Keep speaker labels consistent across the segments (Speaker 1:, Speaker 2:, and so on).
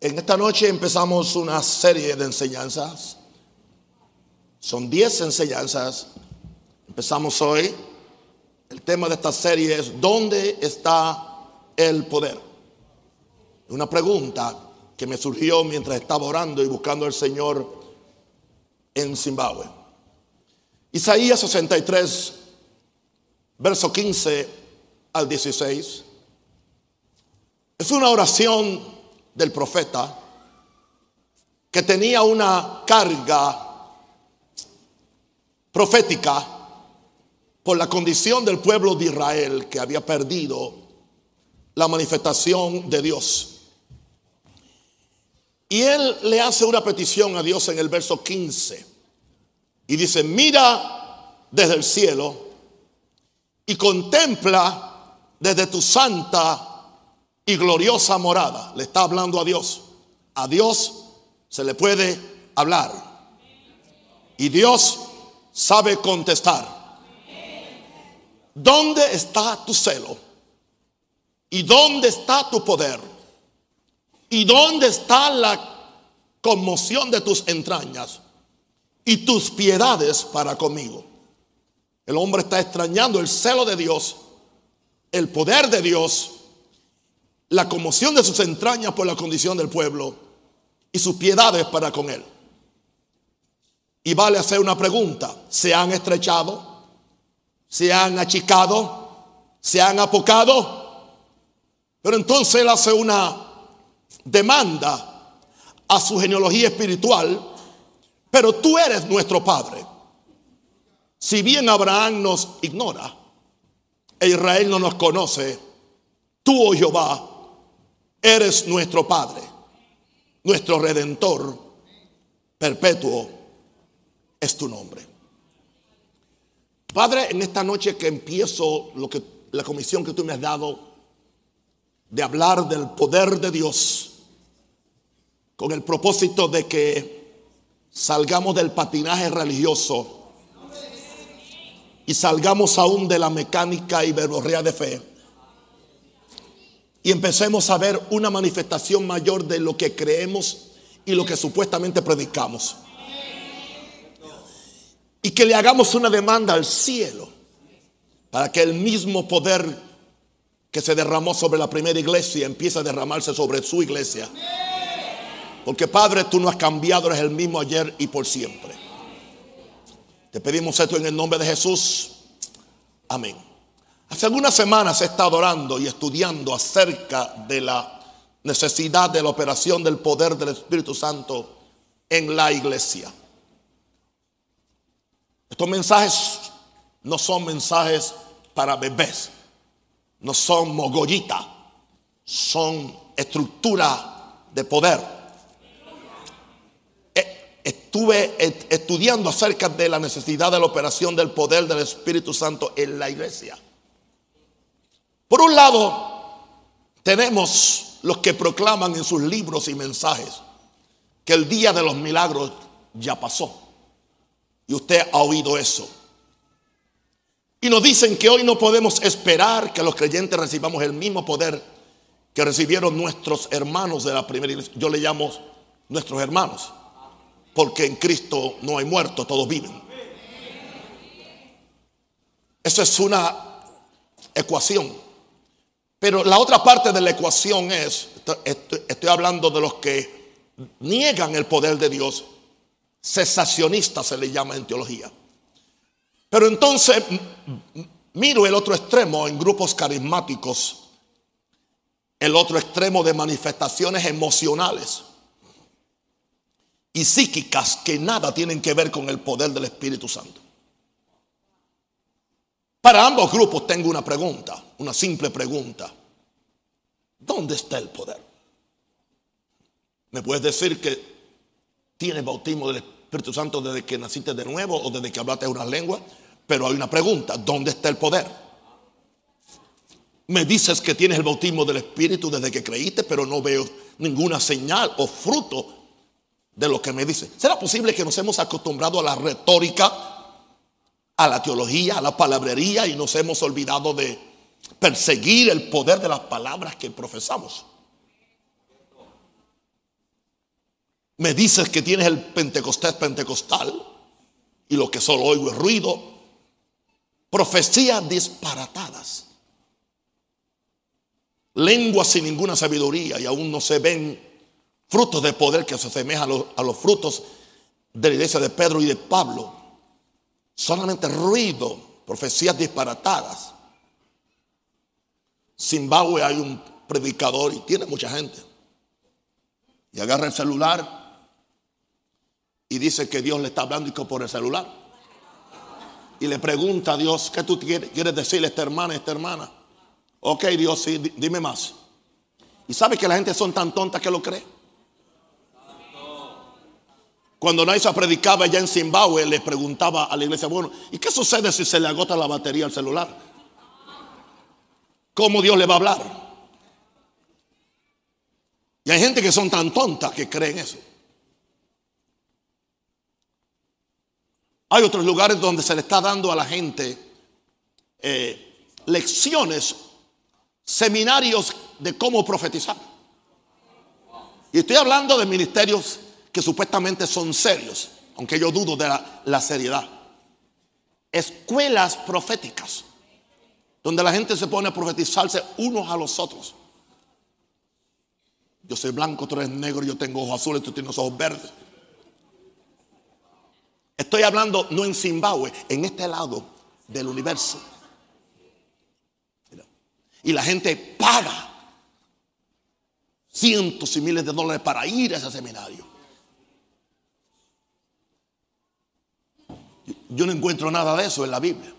Speaker 1: En esta noche empezamos una serie de enseñanzas. Son 10 enseñanzas. Empezamos hoy. El tema de esta serie es ¿dónde está el poder? Una pregunta que me surgió mientras estaba orando y buscando al Señor en Zimbabue. Isaías 63, verso 15 al 16. Es una oración del profeta que tenía una carga profética por la condición del pueblo de Israel que había perdido la manifestación de Dios. Y él le hace una petición a Dios en el verso 15 y dice, mira desde el cielo y contempla desde tu santa y gloriosa morada. Le está hablando a Dios. A Dios se le puede hablar. Y Dios sabe contestar. ¿Dónde está tu celo? ¿Y dónde está tu poder? ¿Y dónde está la conmoción de tus entrañas? Y tus piedades para conmigo. El hombre está extrañando el celo de Dios, el poder de Dios, la conmoción de sus entrañas por la condición del pueblo y sus piedades para con él. Y vale hacer una pregunta. ¿Se han estrechado? ¿Se han achicado? ¿Se han apocado? Pero entonces él hace una demanda a su genealogía espiritual. Pero tú eres nuestro Padre. Si bien Abraham nos ignora e Israel no nos conoce, tú, oh Jehová, eres nuestro Padre, nuestro Redentor perpetuo es tu nombre. Padre, en esta noche que empiezo lo que la comisión que tú me has dado de hablar del poder de Dios con el propósito de que salgamos del patinaje religioso y salgamos aún de la mecánica y verborrea de fe y empecemos a ver una manifestación mayor de lo que creemos y lo que supuestamente predicamos y que le hagamos una demanda al cielo para que el mismo poder que se derramó sobre la primera iglesia empiece a derramarse sobre su iglesia. Porque Padre, tú no has cambiado, eres el mismo ayer y por siempre. Te pedimos esto en el nombre de Jesús. Amén. Hace algunas semanas he estado orando y estudiando acerca de la necesidad de la operación del poder del Espíritu Santo en la iglesia. Estos mensajes no son mensajes para bebés, no son mogollita, son estructura de poder. E, estuve estudiando acerca de la necesidad de la operación del poder del Espíritu Santo en la iglesia. Por un lado, tenemos los que proclaman en sus libros y mensajes que el día de los milagros ya pasó. Y usted ha oído eso. Y nos dicen que hoy no podemos esperar que los creyentes recibamos el mismo poder que recibieron nuestros hermanos de la primera iglesia. Yo le llamo nuestros hermanos, porque en Cristo no hay muertos, todos viven. Eso es una ecuación. Pero la otra parte de la ecuación es, estoy, hablando de los que niegan el poder de Dios cesacionista se le llama en teología. Pero entonces miro el otro extremo en grupos carismáticos, el otro extremo de manifestaciones emocionales y psíquicas que nada tienen que ver con el poder del Espíritu Santo. Para ambos grupos tengo una pregunta, una simple pregunta. ¿Dónde está el poder? ¿Me puedes decir que tienes bautismo del Espíritu Santo desde que naciste de nuevo o desde que hablaste una lengua. Pero hay una pregunta, ¿dónde está el poder? Me dices que tienes el bautismo del Espíritu desde que creíste, pero no veo ninguna señal o fruto de lo que me dices. ¿Será posible que nos hemos acostumbrado a la retórica, a la teología, a la palabrería y nos hemos olvidado de perseguir el poder de las palabras que profesamos? Me dices que tienes el Pentecostés pentecostal y lo que solo oigo es ruido. Profecías disparatadas. Lenguas sin ninguna sabiduría y aún no se ven frutos de poder que se asemejan a los, a los frutos de la iglesia de Pedro y de Pablo. Solamente ruido, profecías disparatadas. Zimbabue hay un predicador y tiene mucha gente. Y agarra el celular y dice que Dios le está hablando y que por el celular. Y le pregunta a Dios, ¿qué tú quieres decirle a esta hermana, a esta hermana? Ok, Dios, sí, dime más. Y sabe que la gente son tan tontas que lo cree. Cuando Naisa predicaba allá en Zimbabue, le preguntaba a la iglesia, bueno, ¿y qué sucede si se le agota la batería al celular? ¿Cómo Dios le va a hablar? Y hay gente que son tan tontas que creen eso. Hay otros lugares donde se le está dando a la gente eh, lecciones, seminarios de cómo profetizar. Y estoy hablando de ministerios que supuestamente son serios, aunque yo dudo de la, seriedad. Escuelas proféticas, donde la gente se pone a profetizarse unos a los otros. Yo soy blanco, tú eres negro, yo tengo ojos azules, tú tienes ojos verdes. Estoy hablando no en Zimbabue, en este lado del universo. Y la gente paga cientos y miles de dólares para ir a ese seminario. Yo no encuentro nada de eso en la Biblia.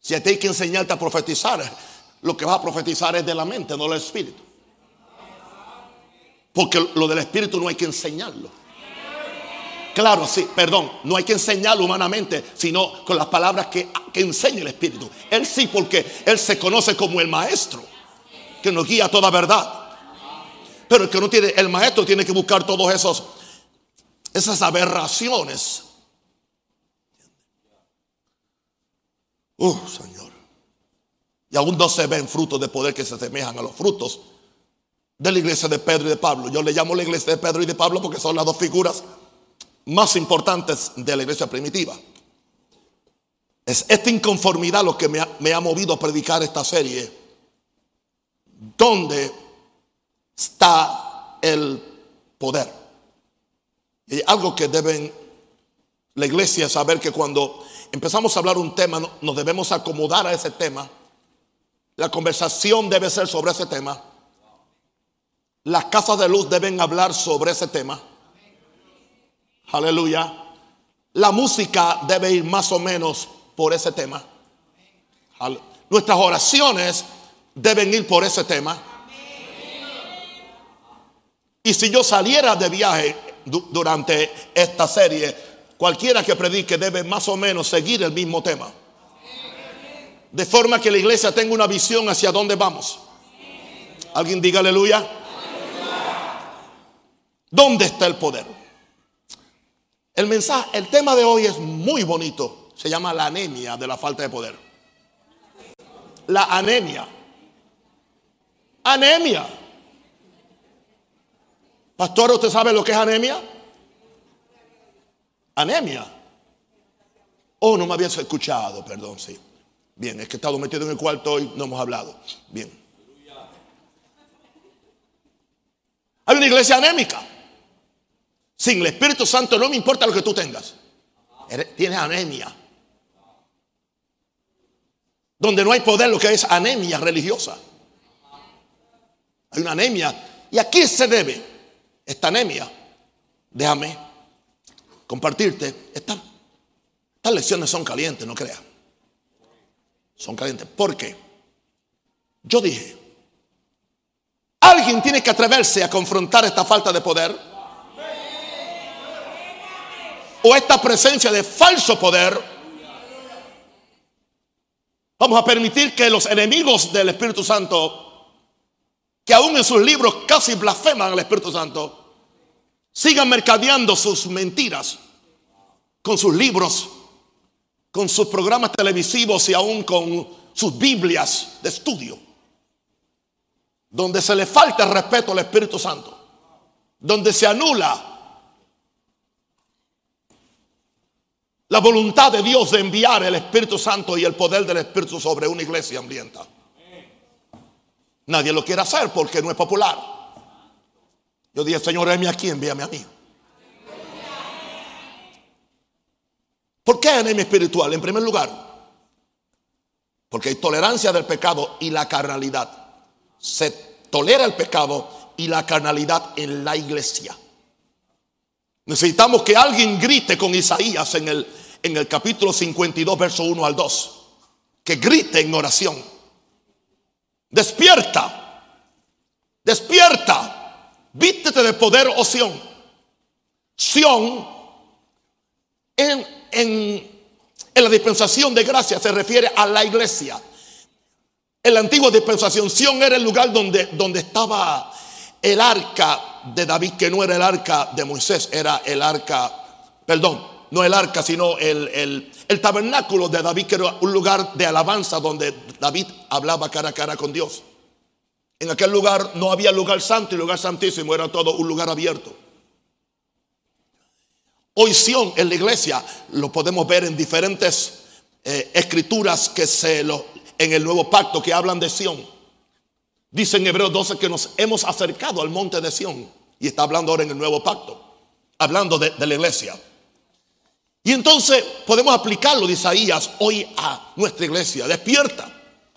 Speaker 1: Si a hay que enseñarte a profetizar, lo que vas a profetizar es de la mente, no del espíritu. Porque lo del espíritu no hay que enseñarlo. Claro, sí, perdón, no hay que enseñarlo humanamente, sino con las palabras que, que enseña el espíritu. Él sí, porque él se conoce como el maestro, que nos guía a toda verdad. Pero el que no tiene, el maestro tiene que buscar todos esos esas aberraciones. Uh, Señor. Y aún no se ven frutos de poder que se asemejan a los frutos de la iglesia de Pedro y de Pablo. Yo le llamo la iglesia de Pedro y de Pablo porque son las dos figuras más importantes de la iglesia primitiva. Es esta inconformidad lo que me ha, me ha movido a predicar esta serie. ¿Dónde está el poder? Y algo que deben la iglesia saber que cuando empezamos a hablar un tema, nos debemos acomodar a ese tema. La conversación debe ser sobre ese tema. Las casas de luz deben hablar sobre ese tema. Aleluya. La música debe ir más o menos por ese tema. Nuestras oraciones deben ir por ese tema. Y si yo saliera de viaje durante esta serie, cualquiera que predique debe más o menos seguir el mismo tema. De forma que la iglesia tenga una visión hacia dónde vamos. Alguien diga aleluya. ¿Dónde está el poder? El mensaje, el tema de hoy es muy bonito. Se llama la anemia de la falta de poder. La anemia. Anemia. Pastor, ¿usted sabe lo que es anemia? Anemia. Oh, no me habías escuchado, perdón, sí. Bien, es que he estado metido en el cuarto y no hemos hablado. Bien. Hay una iglesia anémica. Sin el Espíritu Santo no me importa lo que tú tengas. Tienes anemia. Donde no hay poder, lo que es anemia religiosa. Hay una anemia. ¿Y a qué se debe? esta anemia, déjame compartirte. Estas, estas lecciones son calientes, no creas. Son calientes. ¿Por qué? Yo dije, alguien tiene que atreverse a confrontar esta falta de poder o esta presencia de falso poder. Vamos a permitir que los enemigos del Espíritu Santo que aún en sus libros casi blasfeman al Espíritu Santo, sigan mercadeando sus mentiras con sus libros, con sus programas televisivos y aún con sus Biblias de estudio, donde se le falta el respeto al Espíritu Santo. donde se anula la voluntad de Dios de enviar el Espíritu Santo y el poder del Espíritu sobre una iglesia hambrienta. Nadie lo quiere hacer porque no es popular. Yo dije, Señor, envíame aquí, envíame a mí. ¿Por qué anemia espiritual? En primer lugar, porque hay tolerancia del pecado y la carnalidad. Se tolera el pecado y la carnalidad en la iglesia. Necesitamos que alguien grite con Isaías en el, en el capítulo 52, verso 1 al 2. Que grite en oración. Despierta. Despierta. Vístete de poder, o Sión. Sión en, en, la dispensación de gracia se refiere a la iglesia. En la antigua dispensación, Sión era el lugar donde, donde estaba el arca de David, que no era el arca de Moisés, era el arca, perdón, no el arca, sino el, el, tabernáculo de David, que era un lugar de alabanza donde David hablaba cara a cara con Dios. En aquel lugar no había lugar santo y lugar santísimo, era todo un lugar abierto. Hoy Sión en la iglesia lo podemos ver en diferentes eh, escrituras que se lo, en el nuevo pacto que hablan de Sión. Dice en Hebreos 12 que nos hemos acercado al monte de Sión. Y está hablando ahora en el nuevo pacto. Hablando de, de la iglesia. Y entonces podemos aplicarlo de Isaías hoy a nuestra iglesia. Despierta,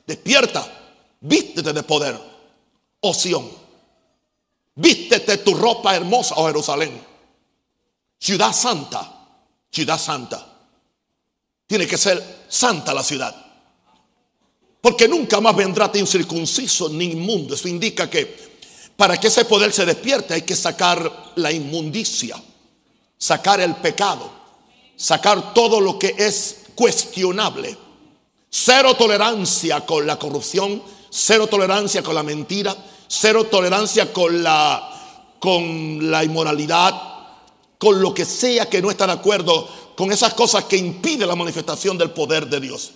Speaker 1: despierta, vístete de poder, oh Sión. Vístete tu ropa hermosa, oh Jerusalén. Ciudad santa, ciudad santa. Tiene que ser santa la ciudad. Porque nunca más vendrá incircunciso ni inmundo. Eso indica que para que ese poder se despierte hay que sacar la inmundicia, sacar el pecado, sacar todo lo que es cuestionable. Cero tolerancia con la corrupción, cero tolerancia con la mentira, cero tolerancia con la, con la inmoralidad, con lo que sea que no está de acuerdo con esas cosas que impiden la manifestación del poder de Dios.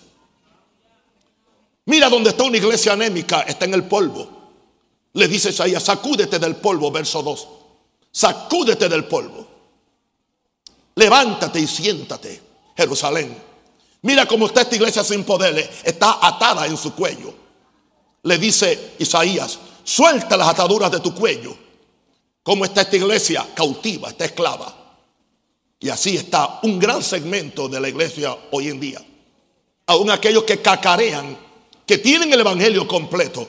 Speaker 1: Mira donde está una iglesia anémica, está en el polvo. Le dice Isaías, sacúdete del polvo, verso 2. Sacúdete del polvo. Levántate y siéntate, Jerusalén. Mira cómo está esta iglesia sin poder, está atada en su cuello. Le dice Isaías, suelta las ataduras de tu cuello ¿Cómo está esta iglesia? Cautiva, está esclava. Y así está un gran segmento de la iglesia hoy en día. Aún aquellos que cacarean, que tienen el evangelio completo,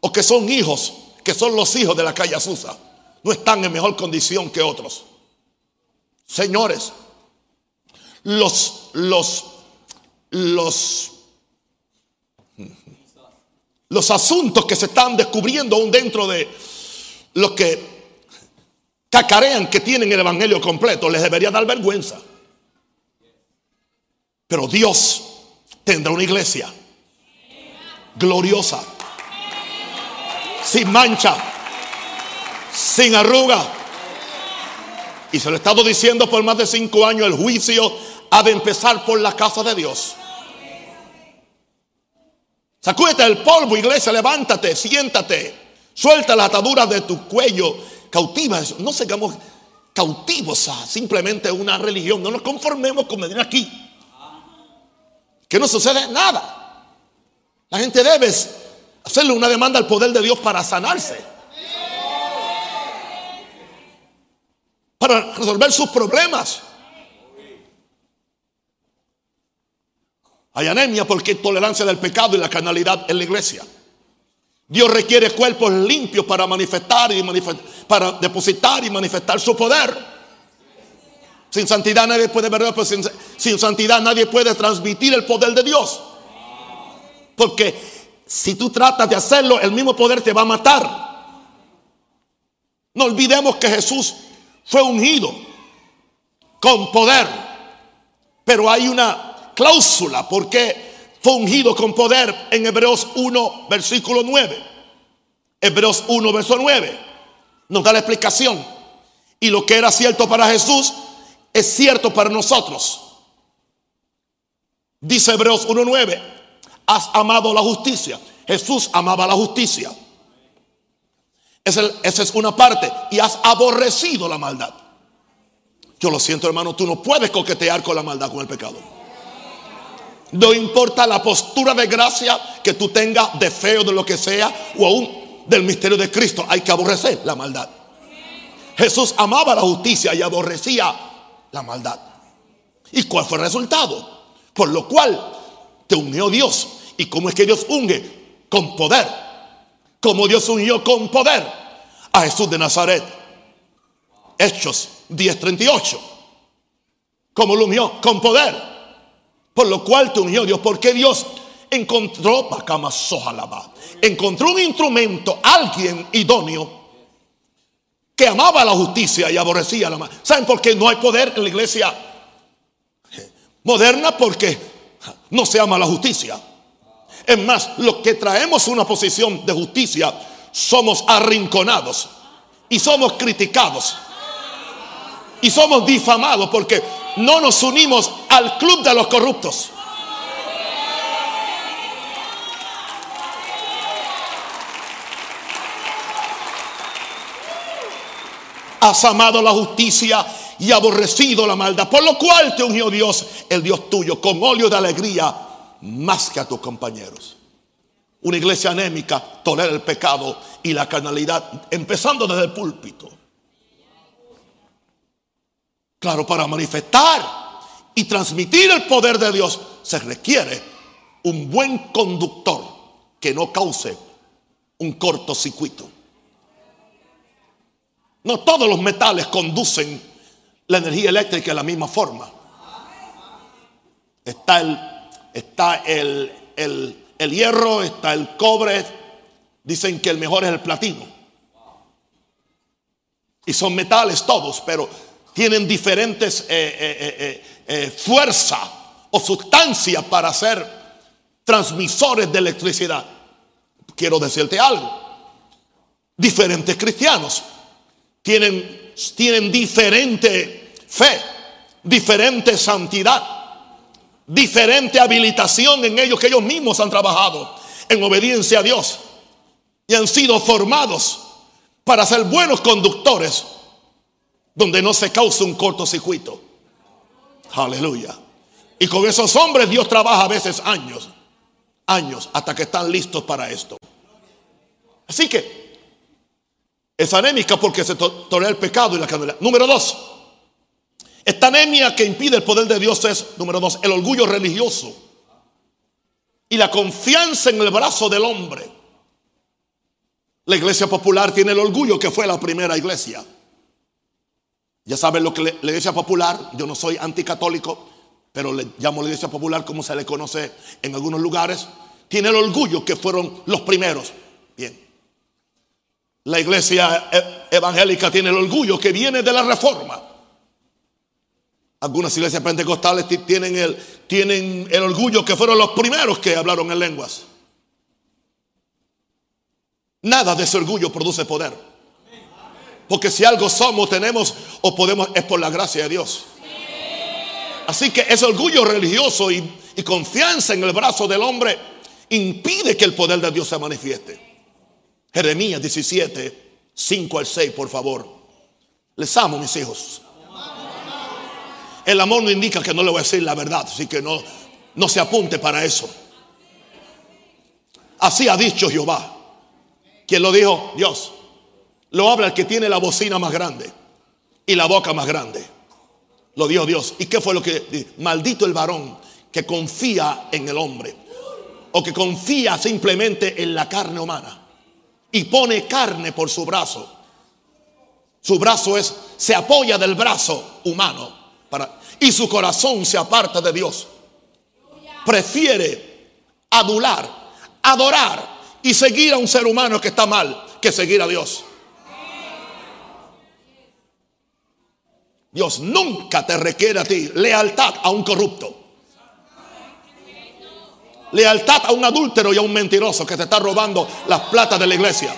Speaker 1: o que son hijos, que son los hijos de la calle Azusa, no están en mejor condición que otros. Señores, los, los, los, los asuntos que se están descubriendo aún dentro de lo que cacarean que tienen el Evangelio completo, les debería dar vergüenza. Pero Dios tendrá una iglesia gloriosa, sin mancha, sin arruga. Y se lo he estado diciendo por más de cinco años, el juicio ha de empezar por la casa de Dios. Sacúdete del polvo, iglesia, levántate, siéntate, suelta la atadura de tu cuello cautivas. No sigamos cautivos a simplemente una religión. No nos conformemos con venir aquí. Que no sucede nada. La gente debe hacerle una demanda al poder de Dios para sanarse. Para resolver sus problemas. Hay anemia porque hay tolerancia del pecado y la carnalidad en la iglesia. Dios requiere cuerpos limpios para manifestar y para depositar y manifestar su poder. Sin santidad nadie puede sin santidad nadie puede transmitir el poder de Dios. Porque si tú tratas de hacerlo, el mismo poder te va a matar. No olvidemos que Jesús fue ungido con poder. Pero hay una cláusula porque fue ungido con poder en Hebreos 1, versículo 9. Hebreos 1, verso 9. Nos da la explicación. Y lo que era cierto para Jesús es cierto para nosotros. Dice Hebreos 1.9, has amado la justicia. Jesús amaba la justicia. Esa, es una parte. Y has aborrecido la maldad. Yo lo siento, hermano, tú no puedes coquetear con la maldad, con el pecado. No importa la postura de gracia que tú tengas de feo, de lo que sea, o aún del misterio de Cristo. Hay que aborrecer la maldad. Jesús amaba la justicia y aborrecía la maldad. ¿Y cuál fue el resultado? Por lo cual te unió Dios. ¿Y cómo es que Dios unge? Con poder como Dios unió con poder a Jesús de Nazaret. Hechos 10:38. Como lo unió con poder. Por lo cual te unió Dios. Porque Dios encontró, encontró un instrumento, alguien idóneo, que amaba la justicia y aborrecía la maldad. ¿Saben por qué no hay poder en la iglesia moderna? Porque no se ama la justicia. Es más, los que traemos una posición de justicia somos arrinconados y somos criticados y somos difamados porque no nos unimos al club de los corruptos. Has amado la justicia y aborrecido la maldad, por lo cual te ungió Dios, el Dios tuyo, con óleo de alegría más que a tus compañeros. Una iglesia anémica tolera el pecado y la carnalidad, empezando desde el púlpito. Claro, para manifestar y transmitir el poder de Dios se requiere un buen conductor que no cause un cortocircuito. No todos los metales conducen la energía eléctrica de la misma forma. Está el está el, hierro, está el cobre. Dicen que el mejor es el platino. Y son metales todos, pero tienen diferentes eh, eh, eh, fuerza o sustancia para ser transmisores de electricidad. Quiero decirte algo. Diferentes cristianos tienen, tienen diferente fe, diferente santidad diferente habilitación en ellos que ellos mismos han trabajado en obediencia a Dios y han sido formados para ser buenos conductores donde no se cause un cortocircuito. Aleluya. Y con esos hombres Dios trabaja a veces años, años, hasta que están listos para esto. Así que es anémica porque se tolera el pecado y la candela. Número dos. Esta anemia que impide el poder de Dios es, número dos, el orgullo religioso y la confianza en el brazo del hombre. La iglesia popular tiene el orgullo que fue la primera iglesia. Ya saben lo que la iglesia popular, yo no soy anticatólico, pero le llamo la iglesia popular como se le conoce en algunos lugares, tiene el orgullo que fueron los primeros. Bien. La iglesia e-, evangélica tiene el orgullo que viene de la reforma. Algunas iglesias pentecostales tienen el, tienen el orgullo que fueron los primeros que hablaron en lenguas. Nada de ese orgullo produce poder. Porque si algo somos, tenemos o podemos, es por la gracia de Dios. Así que ese orgullo religioso y, confianza en el brazo del hombre impide que el poder de Dios se manifieste. Jeremías 17, 5 al 6, por favor. Les amo, mis hijos. El amor no indica que no le voy a decir la verdad, así que no, no se apunte para eso. Así ha dicho Jehová. ¿Quién lo dijo? Dios. Lo habla el que tiene la bocina más grande y la boca más grande. Lo dijo Dios. ¿Y qué fue lo que Maldito el varón que confía en el hombre o que confía simplemente en la carne humana y pone carne por su brazo. Su brazo es, se apoya del brazo humano y su corazón se aparta de Dios. Prefiere adular, adorar y seguir a un ser humano que está mal que seguir a Dios. Dios nunca te requiere a ti lealtad a un corrupto. Lealtad a un adúltero y a un mentiroso que te está robando las plata de la iglesia.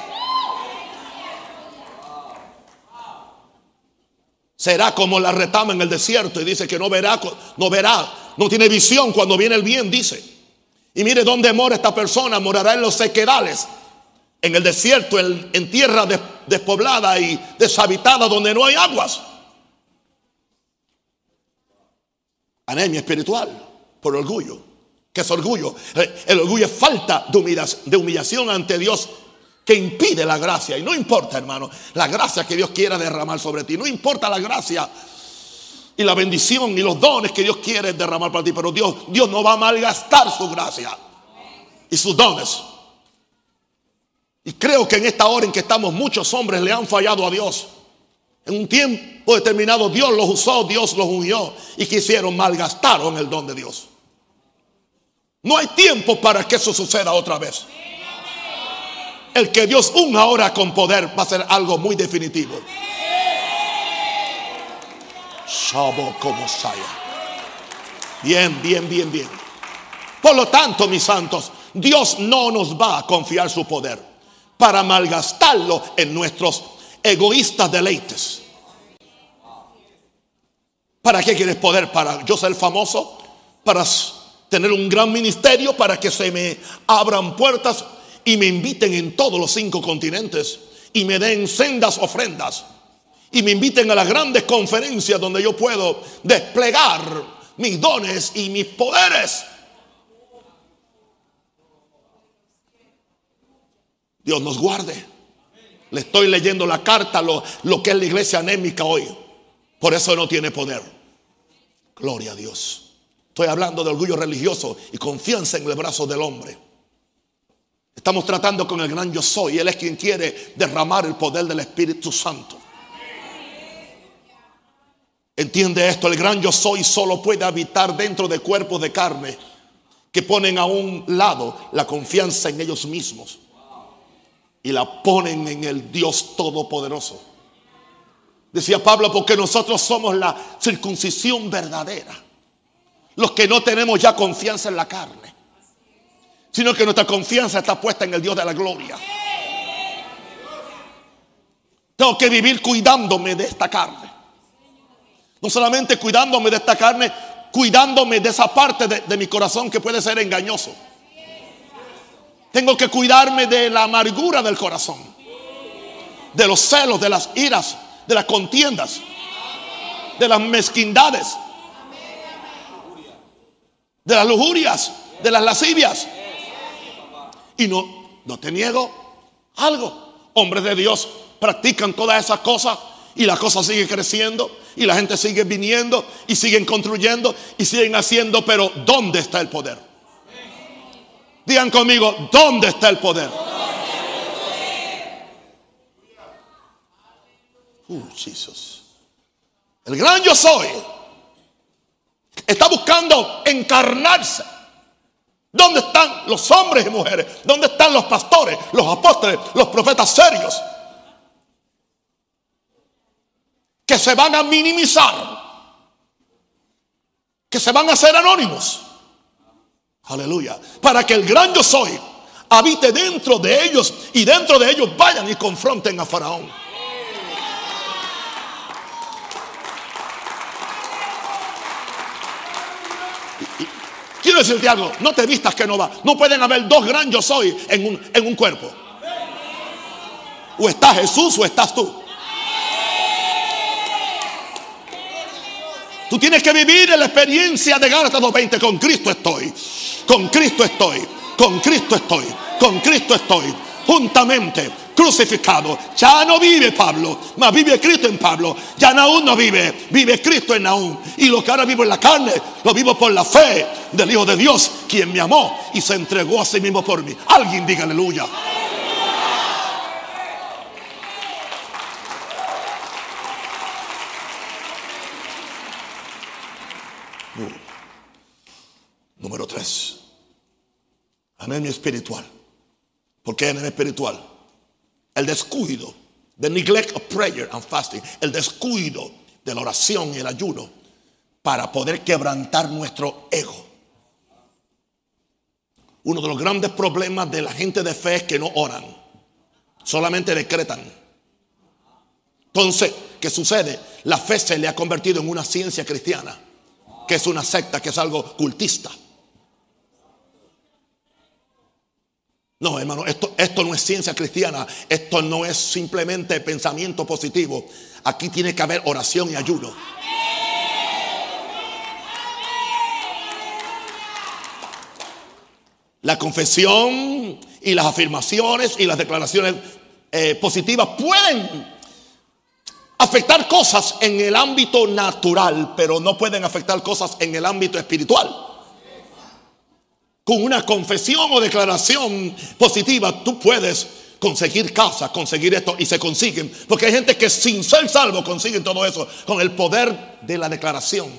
Speaker 1: Será como la retama en el desierto y dice que no verá, no verá, no tiene visión cuando viene el bien, dice. Y mire dónde mora esta persona, morará en los sequedales, en el desierto, en, tierra despoblada y deshabitada donde no hay aguas. Anemia espiritual por orgullo. ¿Qué es orgullo? El orgullo es falta de humillación ante Dios que impide la gracia. Y no importa, hermano, la gracia que Dios quiera derramar sobre ti. No importa la gracia y la bendición y los dones que Dios quiere derramar para ti. Pero Dios, Dios no va a malgastar su gracia y sus dones. Y creo que en esta hora en que estamos muchos hombres le han fallado a Dios. En un tiempo determinado Dios los usó, Dios los unió y quisieron malgastaron el don de Dios. No hay tiempo para que eso suceda otra vez el que Dios unja ahora con poder va a ser algo muy definitivo. como Bien, bien, bien, bien. Por lo tanto, mis santos, Dios no nos va a confiar su poder para malgastarlo en nuestros egoístas deleites. ¿Para qué quieres poder? ¿Para yo ser famoso? ¿Para tener un gran ministerio? ¿Para que se me abran puertas? y me inviten en todos los cinco continentes y me den sendas ofrendas y me inviten a las grandes conferencias donde yo puedo desplegar mis dones y mis poderes. Dios nos guarde. Le estoy leyendo la carta, lo, lo que es la iglesia anémica hoy. Por eso no tiene poder. Gloria a Dios. Estoy hablando de orgullo religioso y confianza en el brazo del hombre. Estamos tratando con el gran yo soy. Él es quien quiere derramar el poder del Espíritu Santo. Entiende esto, el gran yo soy solo puede habitar dentro de cuerpos de carne que ponen a un lado la confianza en ellos mismos y la ponen en el Dios Todopoderoso. Decía Pablo, porque nosotros somos la circuncisión verdadera, los que no tenemos ya confianza en la carne sino que nuestra confianza está puesta en el Dios de la gloria. Tengo que vivir cuidándome de esta carne. No solamente cuidándome de esta carne, cuidándome de esa parte de, mi corazón que puede ser engañoso. Tengo que cuidarme de la amargura del corazón, de los celos, de las iras, de las contiendas, de las mezquindades, de las lujurias, de las lascivias. Y no, no te niego algo. Hombres de Dios practican todas esas cosas y la cosa sigue creciendo y la gente sigue viniendo y siguen construyendo y siguen haciendo, pero ¿dónde está el poder? Digan conmigo, ¿dónde está el poder? Uh, Jesús. El gran yo soy está buscando encarnarse ¿Dónde están los hombres y mujeres? ¿Dónde están los pastores, los apóstoles, los profetas serios? Que se van a minimizar, que se van a hacer anónimos. Aleluya. Para que el gran yo soy habite dentro de ellos y dentro de ellos vayan y confronten a Faraón. Quiero decirte algo, no te vistas que no va. No pueden haber dos gran yo soy en un, en un cuerpo. O está Jesús o estás tú. Tú tienes que vivir la experiencia de Gálatas 2.20. Con Cristo estoy. Con Cristo estoy. Con Cristo estoy. Con Cristo estoy. Juntamente crucificado. Ya no vive Pablo, mas vive Cristo en Pablo. Ya aún no vive, vive Cristo en Naúm. Y lo que ahora vivo en la carne, lo vivo por la fe del Hijo de Dios, quien me amó y se entregó a sí mismo por mí. Alguien diga aleluya. Número tres. Anemia espiritual. ¿Por qué anemia espiritual? el descuido, the neglect of prayer and fasting, el descuido de la oración y el ayuno para poder quebrantar nuestro ego. Uno de los grandes problemas de la gente de fe es que no oran, solamente decretan. Entonces, ¿qué sucede? La fe se le ha convertido en una ciencia cristiana, que es una secta, que es algo cultista. No, hermano, esto, esto no es ciencia cristiana. Esto no es simplemente pensamiento positivo. Aquí tiene que haber oración y ayuno. La confesión y las afirmaciones y las declaraciones eh, positivas pueden afectar cosas en el ámbito natural, pero no pueden afectar cosas en el ámbito espiritual. Con una confesión o declaración positiva, tú puedes conseguir casa, conseguir esto y se consiguen. Porque hay gente que sin ser salvo consiguen todo eso con el poder de la declaración.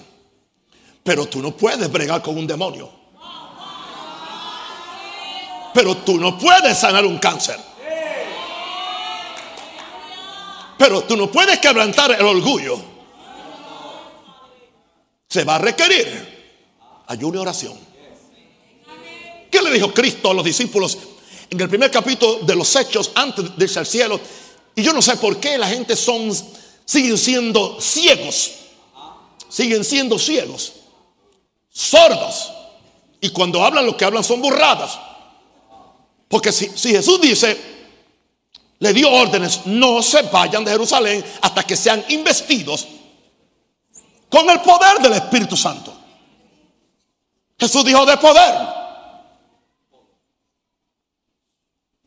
Speaker 1: Pero tú no puedes bregar con un demonio. Pero tú no puedes sanar un cáncer. Pero tú no puedes quebrantar el orgullo. Se va a requerir ayuno y oración. ¿Qué le dijo Cristo a los discípulos en el primer capítulo de los Hechos antes de irse al cielo? Y yo no sé por qué la gente son, siguen siendo ciegos. Siguen siendo ciegos. Sordos. Y cuando hablan lo que hablan son burradas. Porque si, Jesús dice, le dio órdenes, no se vayan de Jerusalén hasta que sean investidos con el poder del Espíritu Santo. Jesús dijo de poder.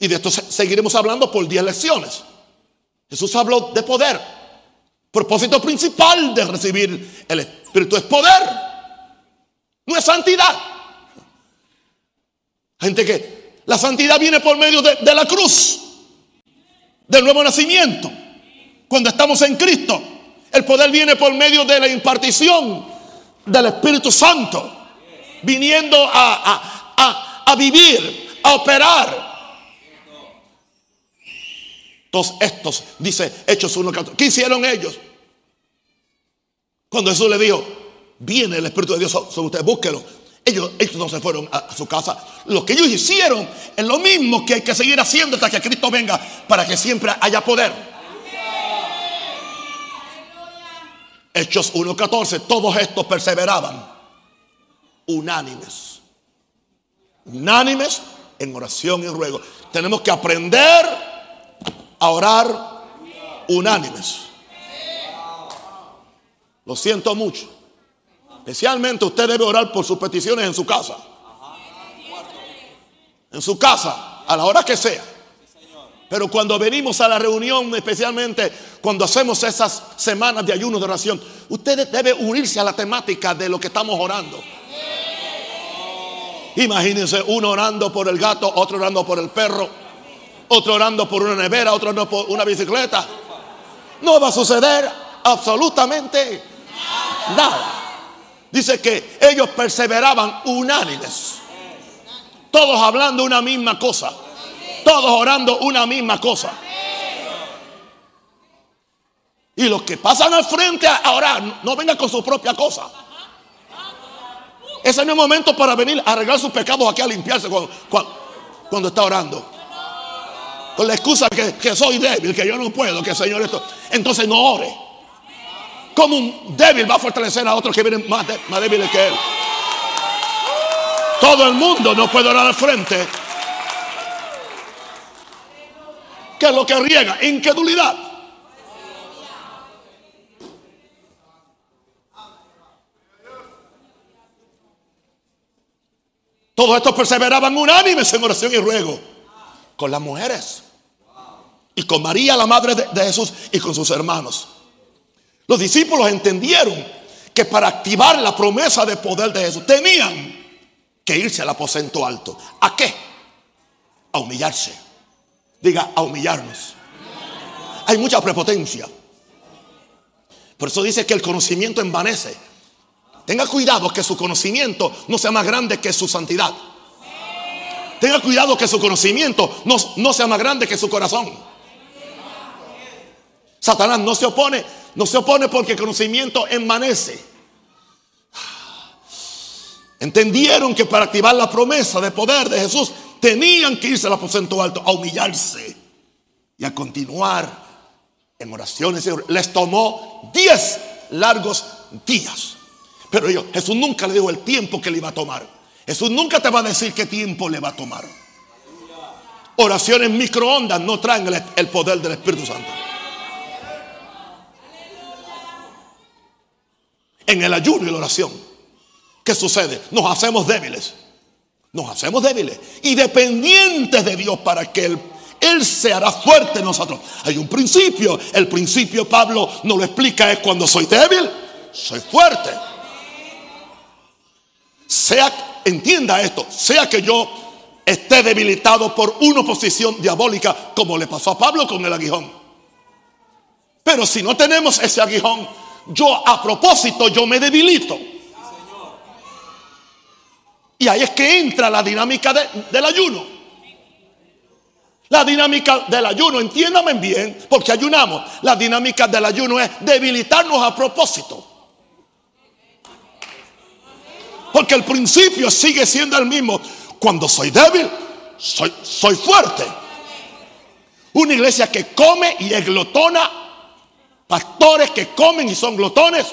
Speaker 1: Y de esto seguiremos hablando por 10 lecciones. Jesús habló de poder. Propósito principal de recibir el Espíritu es poder. No es santidad. Gente que la santidad viene por medio de, la cruz, del nuevo nacimiento. Cuando estamos en Cristo, el poder viene por medio de la impartición del Espíritu Santo, viniendo a, a vivir, a operar. Todos estos, dice Hechos 1.14. ¿Qué hicieron ellos? Cuando Jesús le dijo, viene el Espíritu de Dios sobre ustedes, búsquelo. Ellos, no se fueron a, su casa. Lo que ellos hicieron es lo mismo que hay que seguir haciendo hasta que Cristo venga para que siempre haya poder. Hechos 1.14, todos estos perseveraban unánimes. Unánimes en oración y ruego. Tenemos que aprender a orar unánimes. Lo siento mucho. Especialmente usted debe orar por sus peticiones en su casa. En su casa, a la hora que sea. Pero cuando venimos a la reunión, especialmente cuando hacemos esas semanas de ayuno de oración, usted debe unirse a la temática de lo que estamos orando. Imagínense uno orando por el gato, otro orando por el perro, otro orando por una nevera, otro orando por una bicicleta. No va a suceder absolutamente nada. Dice que ellos perseveraban unánimes. Todos hablando una misma cosa. Todos orando una misma cosa. Y los que pasan al frente a orar, no vengan con su propia cosa. Ese no es el momento para venir a arreglar sus pecados aquí a limpiarse cuando, está orando. Con la excusa que, que soy débil, que yo no puedo, que el Señor esto. Entonces no ore. Como un débil va a fortalecer a otros que vienen más, más débiles que él. Todo el mundo no puede orar al frente. ¿Qué es lo que riega? Incredulidad. Todos estos perseveraban unánimes en oración y ruego con las mujeres y con María, la madre de Jesús, y con sus hermanos. Los discípulos entendieron que para activar la promesa de poder de Jesús tenían que irse al aposento alto. ¿A qué? A humillarse. Diga, a humillarnos. Hay mucha prepotencia. Por eso dice que el conocimiento envanece. Tenga cuidado que su conocimiento no sea más grande que su santidad. Tenga cuidado que su conocimiento no, no sea más grande que su corazón. Satanás no se opone no se opone porque el conocimiento envanece. Entendieron que para activar la promesa de poder de Jesús tenían que irse al aposento alto a humillarse y a continuar en oraciones. Les tomó 10 largos días. Pero yo, Jesús nunca le dijo el tiempo que le iba a tomar. Jesús nunca te va a decir qué tiempo le va a tomar. oraciones microondas no traen el, poder del Espíritu Santo. En el ayuno y la oración, ¿qué sucede? Nos hacemos débiles. Nos hacemos débiles y dependientes de Dios para que Él, Él se hará fuerte en nosotros. Hay un principio. El principio, Pablo nos lo explica, es cuando soy débil, soy fuerte. Sea, entienda esto, sea que yo esté debilitado por una oposición diabólica, como le pasó a Pablo con el aguijón. Pero si no tenemos ese aguijón, yo a propósito, yo me debilito. Y ahí es que entra la dinámica del ayuno. La dinámica del ayuno, entiéndame bien, porque ayunamos. La dinámica del ayuno es debilitarnos a propósito. Porque el principio sigue siendo el mismo. Cuando soy débil, soy, soy fuerte. Una iglesia que come y es glotona. Pastores que comen y son glotones.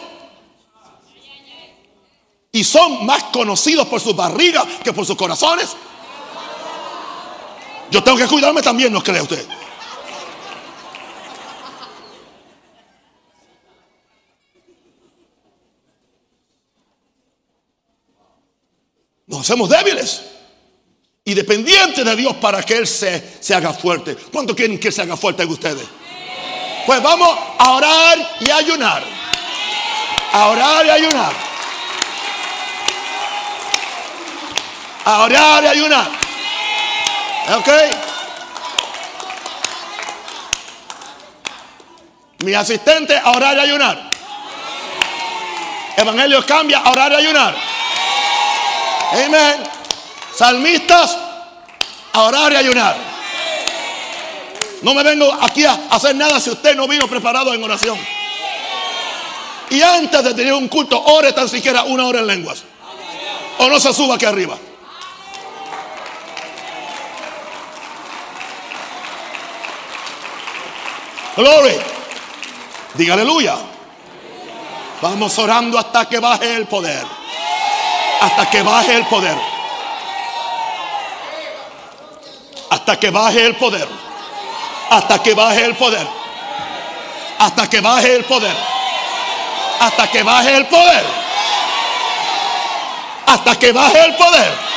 Speaker 1: Y son más conocidos por sus barrigas que por sus corazones. Yo tengo que cuidarme también, ¿no cree usted? Hacemos débiles y dependientes de Dios para que Él se, se haga fuerte. ¿Cuánto quieren que se haga fuerte de ustedes? Pues vamos a orar y ayunar. A orar y ayunar. A orar y ayunar. ¿Ok? Mi asistente a orar y ayunar. Evangelio cambia a orar y ayunar. Amén. Salmistas, orar y ayunar. No me vengo aquí a hacer nada si usted no vino preparado en oración. Y antes de tener un culto, ore tan siquiera una hora en lenguas. O no se suba aquí arriba. Gloria. Diga aleluya. Vamos orando hasta que baje el poder. Hasta que baje el poder. Hasta que baje el poder. Hasta que baje el poder. Hasta que baje el poder. Hasta que baje el poder. Hasta que baje el poder.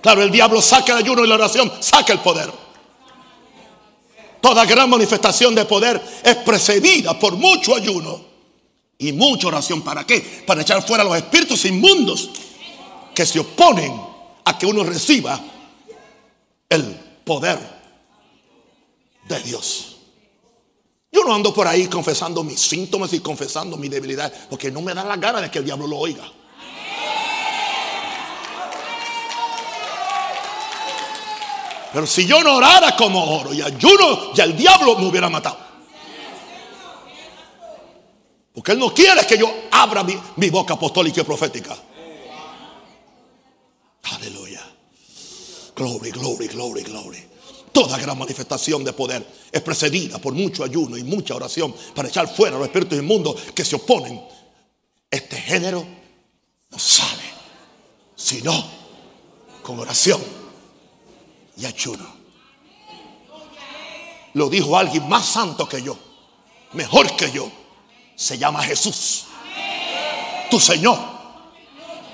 Speaker 1: Claro, el diablo saca el ayuno y la oración, saca el poder. Toda gran manifestación de poder es precedida por mucho ayuno y mucha oración. ¿Para qué? Para echar fuera los espíritus inmundos que se oponen a que uno reciba el poder de Dios. Yo no ando por ahí confesando mis síntomas y confesando mi debilidad, porque no me da la gana de que el diablo lo oiga. Pero si yo no orara como oro y ayuno, ya el diablo me hubiera matado. Porque Él no quiere que yo abra mi, boca apostólica y profética. Aleluya. Glory, glory, glory, glory. Toda gran manifestación de poder es precedida por mucho ayuno y mucha oración para echar fuera los espíritus inmundos que se oponen. Este género no sale, sino con oración y ayuno. Lo dijo alguien más santo que yo, mejor que yo. Se llama Jesús. Tu Señor,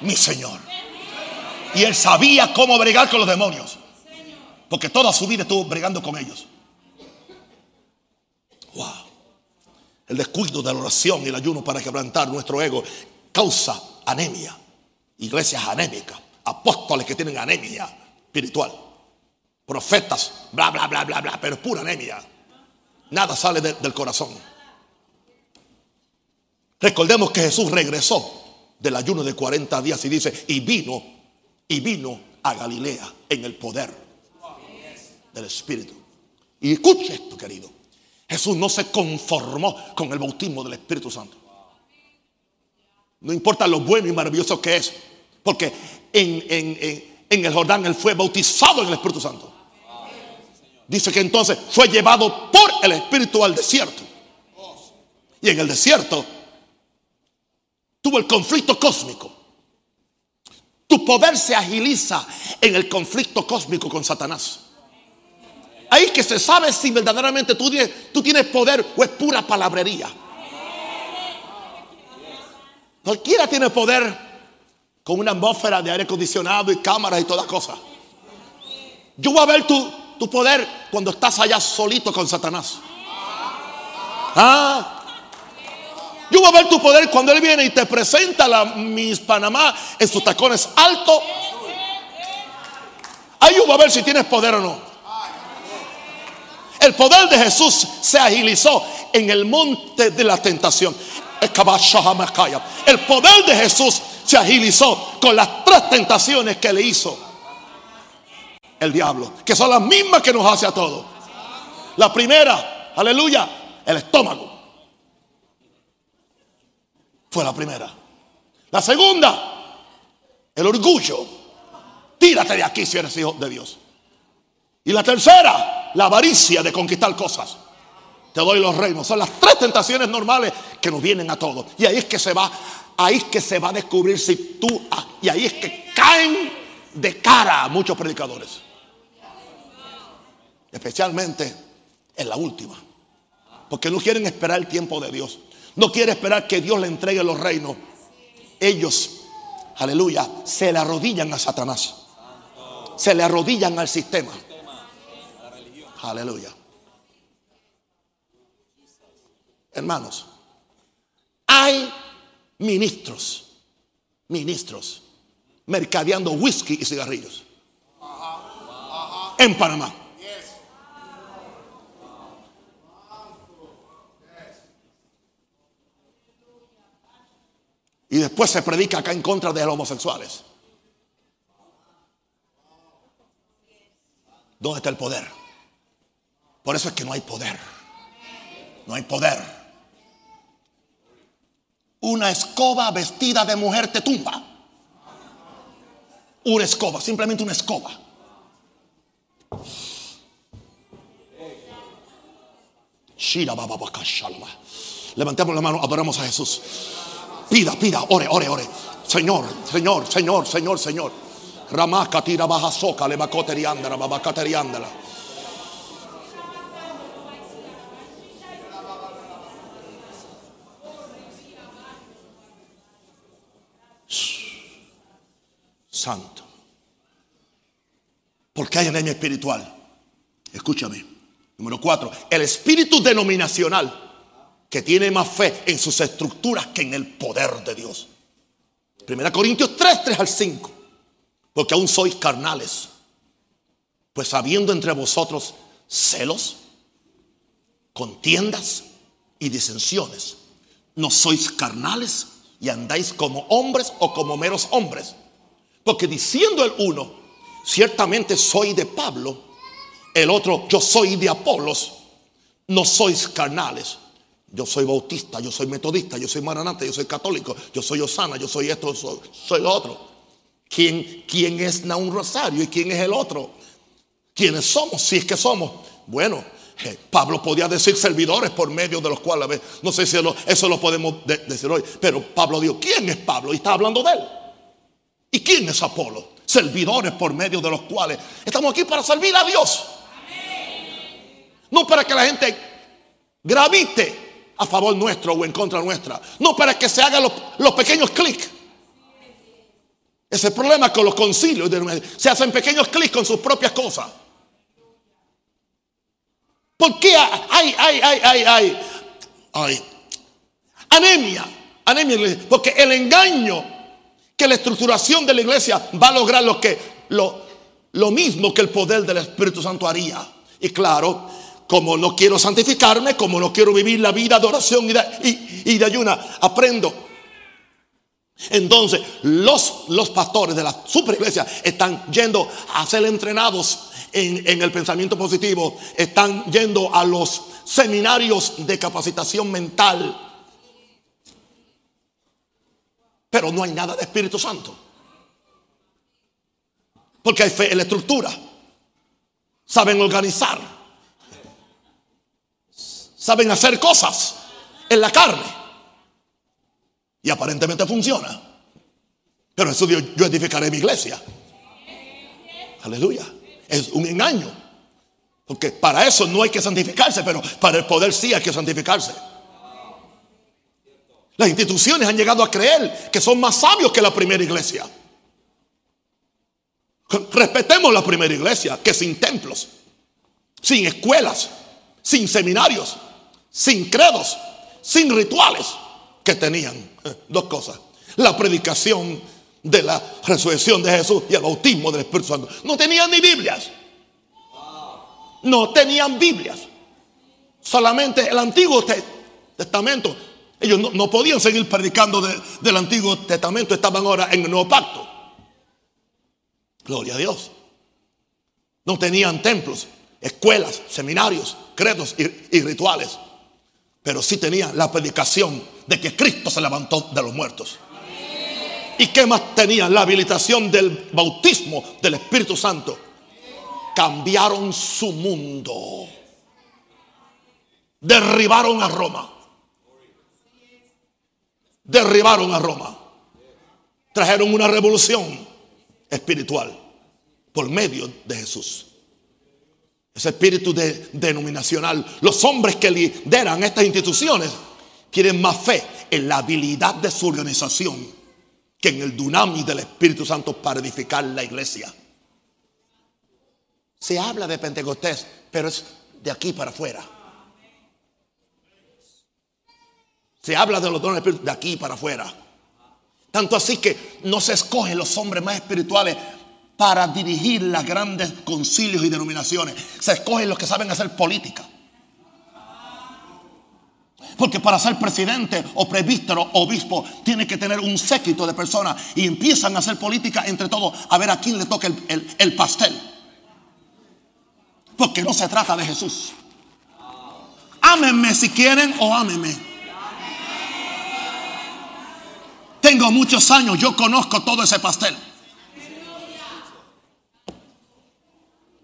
Speaker 1: mi Señor. Y él sabía cómo bregar con los demonios. Porque toda su vida estuvo bregando con ellos. Wow. El descuido de la oración y el ayuno para quebrantar nuestro ego causa anemia. Iglesias anémicas, apóstoles que tienen anemia espiritual profetas, bla, bla, bla, bla, bla, pero es pura anemia. Nada sale del corazón. Recordemos que Jesús regresó del ayuno de 40 días y dice, y vino, y vino a Galilea en el poder del Espíritu. Y escuche esto, querido. Jesús no se conformó con el bautismo del Espíritu Santo. No importa lo bueno y maravilloso que es, porque en, en el Jordán él fue bautizado en el Espíritu Santo. Dice que entonces fue llevado por el Espíritu al desierto. Y en el desierto tuvo el conflicto cósmico. Tu poder se agiliza en el conflicto cósmico con Satanás. Ahí que se sabe si verdaderamente tú tienes, tú tienes poder o es pura palabrería. Cualquiera tiene poder con una atmósfera de aire acondicionado y cámaras y todas cosas. Yo voy a ver tu, tu poder cuando estás allá solito con Satanás. Ah. Yo voy a ver tu poder cuando Él viene y te presenta la Miss Panamá en sus tacones altos. Ahí yo voy a ver si tienes poder o no. El poder de Jesús se agilizó en el monte de la tentación. El poder de Jesús se agilizó con las tres tentaciones que le hizo el diablo, que son las mismas que nos hace a todos. La primera, aleluya, el estómago. Fue la primera. La segunda, el orgullo. Tírate de aquí si eres hijo de Dios. Y la tercera, la avaricia de conquistar cosas. Te doy los reinos. Son las tres tentaciones normales que nos vienen a todos. Y ahí es que se va, ahí es que se va a descubrir si tú, ah, y ahí es que caen de cara a muchos predicadores. Especialmente en la última. Porque no quieren esperar el tiempo de Dios. No quieren esperar que Dios le entregue los reinos. Ellos, aleluya, se le arrodillan a Satanás. Se le arrodillan al sistema. Aleluya. Hermanos, hay ministros, ministros, mercadeando whisky y cigarrillos en Panamá. Y después se predica acá en contra de los homosexuales. ¿Dónde está el poder? Por eso es que no hay poder. No hay poder. Una escoba vestida de mujer te tumba. Una escoba, simplemente una escoba. Levantemos la mano, adoramos a Jesús. Pida, pida, ore, ore, ore. Señor, Señor, Señor, Señor, Señor. Ramaka tira baja soca, le bacoteriandala, babacateriandala. Santo. Porque hay anemia espiritual. Escúchame. Número cuatro, el espíritu denominacional que tiene más fe en sus estructuras que en el poder de Dios. Primera Corintios 3, 3 al 5. Porque aún sois carnales. Pues habiendo entre vosotros celos, contiendas y disensiones, no sois carnales y andáis como hombres o como meros hombres. Porque diciendo el uno, ciertamente soy de Pablo, el otro, yo soy de Apolos, no sois carnales yo soy bautista, yo soy metodista, yo soy maranata, yo soy católico, yo soy osana, yo soy esto, soy, lo otro. ¿Quién, ¿Quién es un Rosario y quién es el otro? ¿Quiénes somos? Si es que somos. Bueno, eh, Pablo podía decir servidores por medio de los cuales, no sé si eso lo podemos decir hoy, pero Pablo dijo, ¿quién es Pablo? Y está hablando de él. ¿Y quién es Apolo? Servidores por medio de los cuales estamos aquí para servir a Dios. No para que la gente gravite a favor nuestro o en contra nuestra. No para que se hagan los, pequeños clics. Ese problema con los concilios. Se hacen pequeños clics con sus propias cosas. ¿Por qué hay, hay, hay, hay, hay, hay anemia? Anemia. Porque el engaño que la estructuración de la iglesia va a lograr lo que lo, lo mismo que el poder del Espíritu Santo haría. Y claro, como no quiero santificarme, como no quiero vivir la vida de oración y de, ayuna, aprendo. Entonces, los, pastores de la superiglesia están yendo a ser entrenados en, en el pensamiento positivo, están yendo a los seminarios de capacitación mental. Pero no hay nada de Espíritu Santo. Porque hay fe en la estructura. Saben organizar saben hacer cosas en la carne. Y aparentemente funciona. Pero eso dijo, yo edificaré mi iglesia. Aleluya. Es un engaño. Porque para eso no hay que santificarse, pero para el poder sí hay que santificarse. Las instituciones han llegado a creer que son más sabios que la primera iglesia. Respetemos la primera iglesia, que sin templos, sin escuelas, sin seminarios, sin credos, sin rituales, que tenían eh, dos cosas. La predicación de la resurrección de Jesús y el bautismo del Espíritu Santo. No tenían ni Biblias. No tenían Biblias. Solamente el Antiguo Testamento. Ellos no, podían seguir predicando del Antiguo Testamento. Estaban ahora en el Nuevo Pacto. Gloria a Dios. No tenían templos, escuelas, seminarios, credos y, rituales. Pero sí tenían la predicación de que Cristo se levantó de los muertos. ¿Y qué más tenían? La habilitación del bautismo del Espíritu Santo. Cambiaron su mundo. Derribaron a Roma. Derribaron a Roma. Trajeron una revolución espiritual por medio de Jesús. Ese espíritu de, denominacional. Los hombres que lideran estas instituciones tienen más fe en la habilidad de su organización que en el dunami del Espíritu Santo para edificar la iglesia. Se habla de Pentecostés, pero es de aquí para afuera. Se habla de los dones de aquí para afuera. Tanto así que no se escogen los hombres más espirituales para dirigir las grandes concilios y denominaciones. Se escogen los que saben hacer política. Porque para ser presidente o presbítero o obispo tiene que tener un séquito de personas y empiezan a hacer política entre todos a ver a quién le toca el, el pastel. Porque no se trata de Jesús. Ámenme si quieren o ámenme. Tengo muchos años, yo conozco todo ese pastel.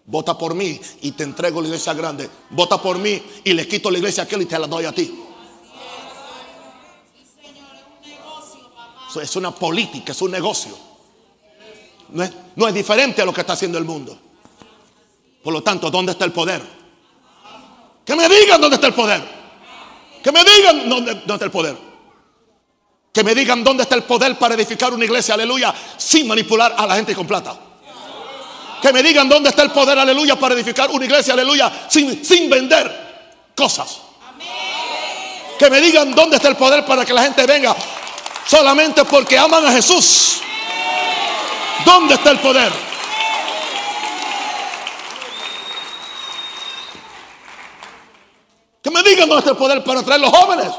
Speaker 1: Vota por mí y te entrego la iglesia grande. Vota por mí y le quito la iglesia a aquel y te la doy a ti. es una política, es un negocio. No es, diferente a lo que está haciendo el mundo. Por lo tanto, ¿dónde está el poder? Que me digan dónde está el poder. Que me digan dónde, dónde está el poder. Que me digan dónde está el poder para edificar una iglesia, aleluya, sin manipular a la gente con plata. Que me digan dónde está el poder, aleluya, para edificar una iglesia, aleluya, sin, sin vender cosas. Que me digan dónde está el poder para que la gente venga solamente porque aman a Jesús. ¿Dónde está el poder? Que me digan dónde está el poder para traer los jóvenes.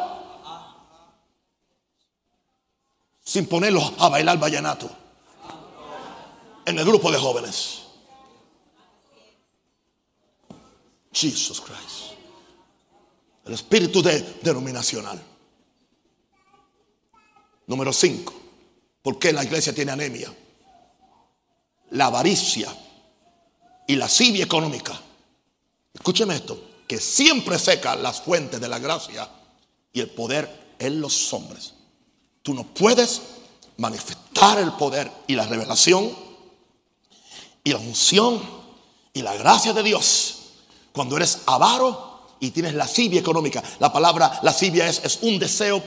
Speaker 1: sin ponerlos a bailar vallenato en el grupo de jóvenes. Jesus Christ. El espíritu de, denominacional. Número 5. ¿Por qué la iglesia tiene anemia? La avaricia y la lascivia económica. Escúcheme esto, que siempre seca las fuentes de la gracia y el poder en los hombres. Tú no puedes manifestar el poder y la revelación y la unción y la gracia de Dios cuando eres avaro y tienes lascivia económica. La palabra lascivia es, es un deseo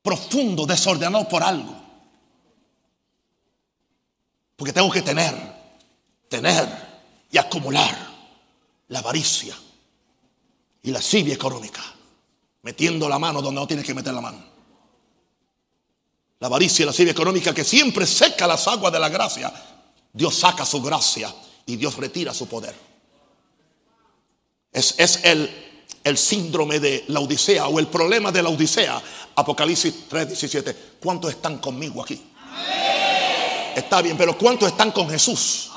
Speaker 1: profundo, desordenado por algo. Porque tengo que tener, tener y acumular la avaricia y la lascivia económica, metiendo la mano donde no tienes que meter la mano. La avaricia y la silla económica que siempre seca las aguas de la gracia. Dios saca su gracia y Dios retira su poder. Es, es el, el, síndrome de la Odisea o el problema de la Odisea. Apocalipsis 3:17. ¿Cuántos están conmigo aquí? Está bien, pero ¿cuántos están con Jesús?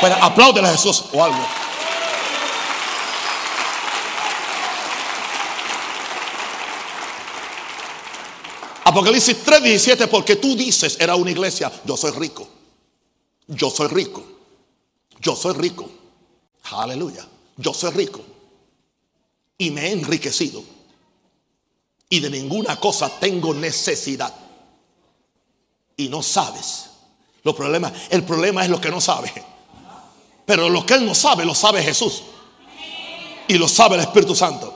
Speaker 1: Bueno, apláudele a Jesús o algo. Apocalipsis 3:17, porque tú dices, era una iglesia, yo soy rico. Yo soy rico. Yo soy rico. Aleluya. Yo soy rico. Y me he enriquecido. Y de ninguna cosa tengo necesidad. y no sabes. Los problemas, el problema es lo que no sabe. Pero lo que él no sabe, lo sabe Jesús. Y lo sabe el Espíritu Santo.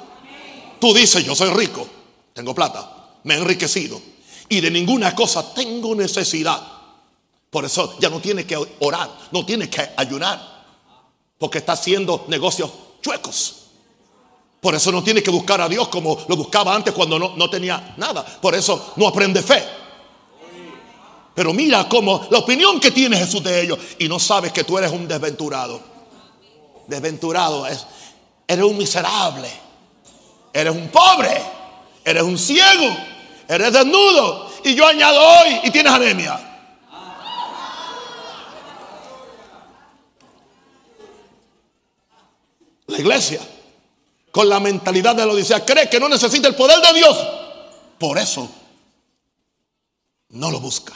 Speaker 1: Tú dices, yo soy rico, tengo plata, me he enriquecido. Y de ninguna cosa tengo necesidad. Por eso ya no tiene que orar, no tiene que ayunar. Porque está haciendo negocios chuecos. Por eso no tiene que buscar a Dios como lo buscaba antes cuando no, no tenía nada. Por eso no aprende fe. Pero mira cómo la opinión que tiene Jesús de ellos y no sabes que tú eres un desventurado. Desventurado es, eres un miserable, eres un pobre, eres un ciego, eres desnudo y yo añado hoy y tienes anemia. La iglesia, con la mentalidad de la Odisea, cree que no necesita el poder de Dios. Por eso, no lo busca.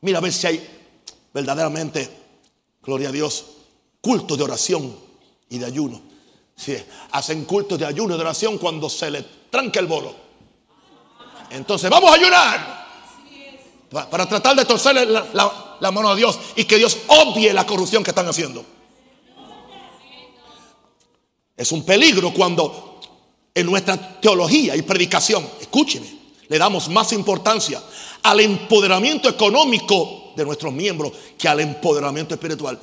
Speaker 1: Mira a ver si hay verdaderamente, gloria a Dios, culto de oración y de ayuno. Si hacen cultos de ayuno y de oración cuando se le tranca el bolo. Entonces vamos a ayunar para tratar de torcerle la, la mano a Dios y que Dios obvie la corrupción que están haciendo. Es un peligro cuando en nuestra teología y predicación, escúcheme, le damos más importancia al empoderamiento económico de nuestros miembros que al empoderamiento espiritual.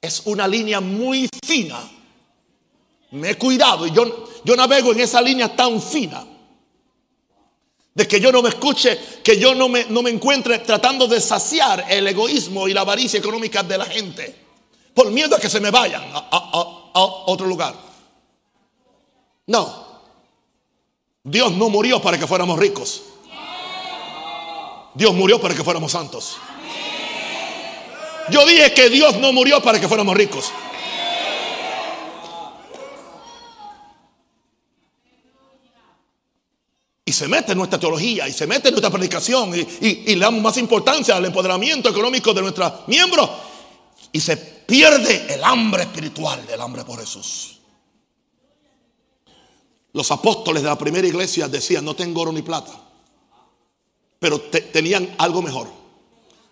Speaker 1: Es una línea muy fina. Me he cuidado y yo, yo navego en esa línea tan fina. De que yo no me escuche, que yo no me, no me encuentre tratando de saciar el egoísmo y la avaricia económica de la gente. Por miedo a que se me vayan a otro lugar. No. Dios no murió para que fuéramos ricos. Dios murió para que fuéramos santos. Yo dije que Dios no murió para que fuéramos ricos. Y se mete en nuestra teología y se mete en nuestra predicación y, le damos más importancia al empoderamiento económico de nuestros miembros. Y se pierde el hambre espiritual, el hambre por Jesús. Los apóstoles de la primera iglesia decían, no tengo oro ni plata pero tenían algo mejor.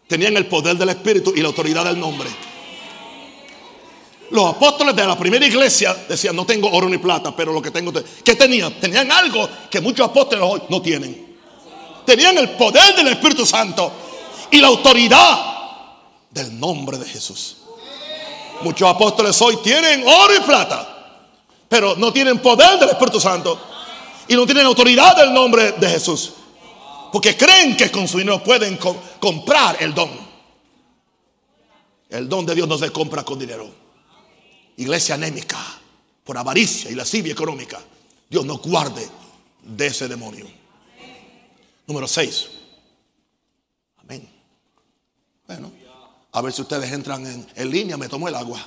Speaker 1: Tenían el poder del Espíritu y la autoridad del nombre. Los apóstoles de la primera iglesia decían, no tengo oro ni plata, pero lo que tengo... ¿Qué tenían? Tenían algo que muchos apóstoles hoy no tienen. Tenían el poder del Espíritu Santo y la autoridad del nombre de Jesús. Muchos apóstoles hoy tienen oro y plata, pero no tienen poder del Espíritu Santo y no tienen autoridad del nombre de Jesús. Porque creen que con su dinero pueden comprar el don. El don de Dios no se compra con dinero. Iglesia anémica, por avaricia y lascivia económica. Dios nos guarde de ese demonio. Número 6. Amén. Bueno, a ver si ustedes entran en, en línea, me tomo el agua.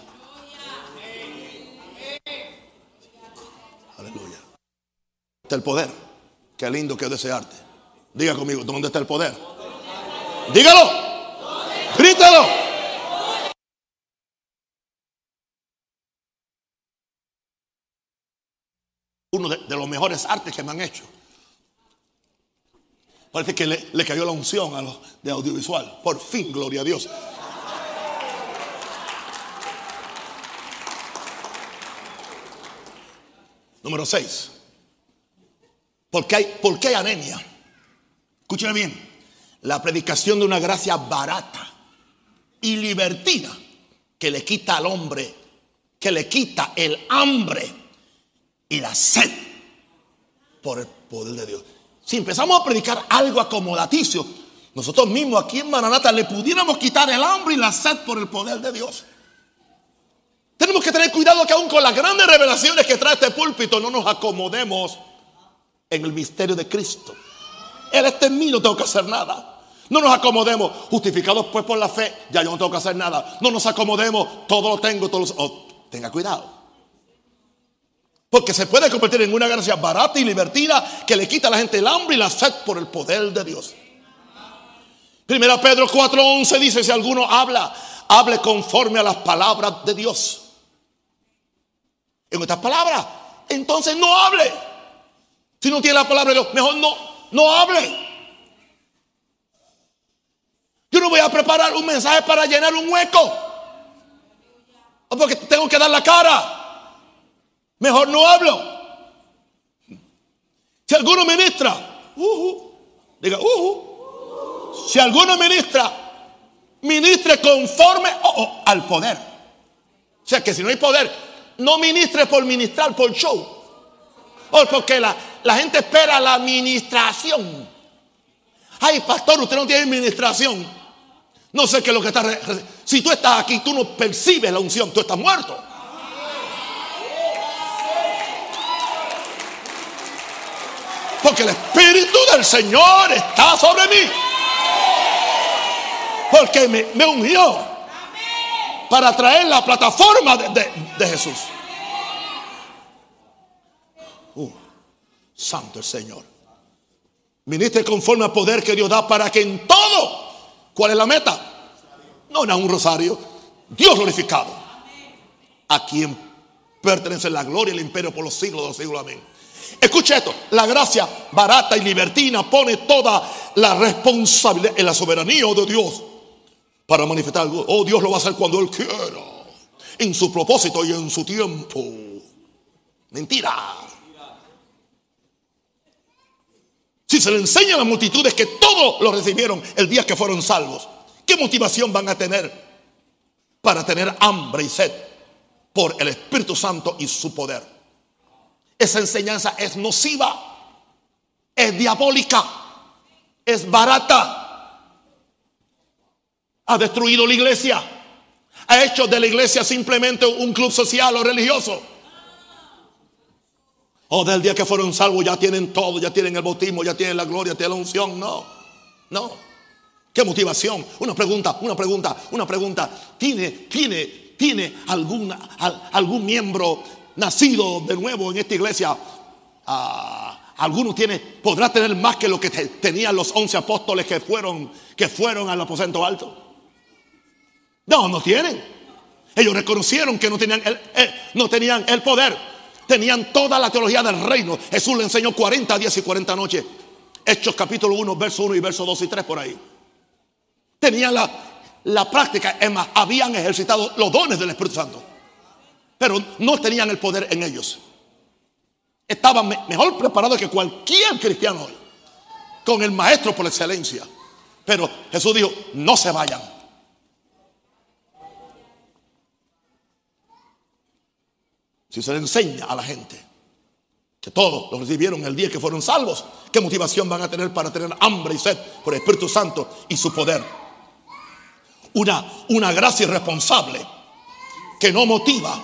Speaker 1: Aleluya. El poder. Qué lindo que es desearte. Diga conmigo, ¿dónde está el poder? Dígalo. Grítalo. Uno de, los mejores artes que me han hecho. Parece que le, cayó la unción a los de audiovisual. Por fin, gloria a Dios. Número 6. ¿Por qué hay, por qué hay anemia? Escúcheme bien. La predicación de una gracia barata y libertina que le quita al hombre, que le quita el hambre y la sed por el poder de Dios. Si empezamos a predicar algo acomodaticio, nosotros mismos aquí en Maranata le pudiéramos quitar el hambre y la sed por el poder de Dios. Tenemos que tener cuidado que aún con las grandes revelaciones que trae este púlpito no nos acomodemos en el misterio de Cristo. Él está en mí, no tengo que hacer nada. No nos acomodemos, justificados pues por la fe, ya yo no tengo que hacer nada. No nos acomodemos, todo lo tengo, todo lo... Oh, tenga cuidado. Porque se puede convertir en una gracia barata y libertina que le quita a la gente el hambre y la sed por el poder de Dios. Primera Pedro 4:11 dice, si alguno habla, hable conforme a las palabras de Dios. En otras palabras, entonces no hable. Si no tiene la palabra de Dios, mejor no no hable. Yo no voy a preparar un mensaje para llenar un hueco. O porque tengo que dar la cara. Mejor no hablo. Si alguno ministra, diga, si alguno ministra, ministre conforme al poder. O sea que si no hay poder, no ministre por ministrar, por show. O porque la, la gente espera la administración. Ay, pastor, usted no tiene administración. No sé qué es lo que está. Si tú estás aquí, tú no percibes la unción, tú estás muerto. Porque el Espíritu del Señor está sobre mí. Porque me, ungió para traer la plataforma de Jesús. Santo el Señor. Ministre conforme al poder que Dios da para que en todo, ¿cuál es la meta? No era un rosario, Dios glorificado. A quien pertenece la gloria y el imperio por los siglos de los siglos. Amén. Escuche esto, la gracia barata y libertina pone toda la responsabilidad en la soberanía de Dios para manifestar. Oh, Dios lo va a hacer cuando Él quiera, en su propósito y en su tiempo. Mentira. Si se le enseña a las multitudes que todos lo recibieron el día que fueron salvos, ¿qué motivación van a tener para tener hambre y sed por el Espíritu Santo y su poder? Esa enseñanza es nociva, es diabólica, es barata. Ha destruido la iglesia. Ha hecho de la iglesia simplemente un club social o religioso. O oh, del día que fueron salvos ya tienen todo, ya tienen el bautismo, ya tienen la gloria, tienen la unción. No, no. ¿Qué motivación? Una pregunta, una pregunta, una pregunta. ¿Tiene, tiene, tiene alguna, algún miembro nacido de nuevo en esta iglesia? Ah, ¿Alguno tiene, podrá tener más que lo que tenían los once apóstoles que fueron, que fueron al aposento alto? No, no tienen. Ellos reconocieron que no tenían no tenían el poder tenían toda la teología del reino. Jesús le enseñó 40 días y 40 noches. Hechos capítulo 1, verso 1 y verso 2 y 3 por ahí. Tenían la, la práctica, es más, habían ejercitado los dones del Espíritu Santo. Pero no tenían el poder en ellos. Estaban mejor preparados que cualquier cristiano hoy. Con el maestro por excelencia. Pero Jesús dijo, no se vayan. Si se le enseña a la gente que todos lo recibieron el día que fueron salvos, ¿qué motivación van a tener para tener hambre y sed por el Espíritu Santo y su poder? Una, una gracia irresponsable que no motiva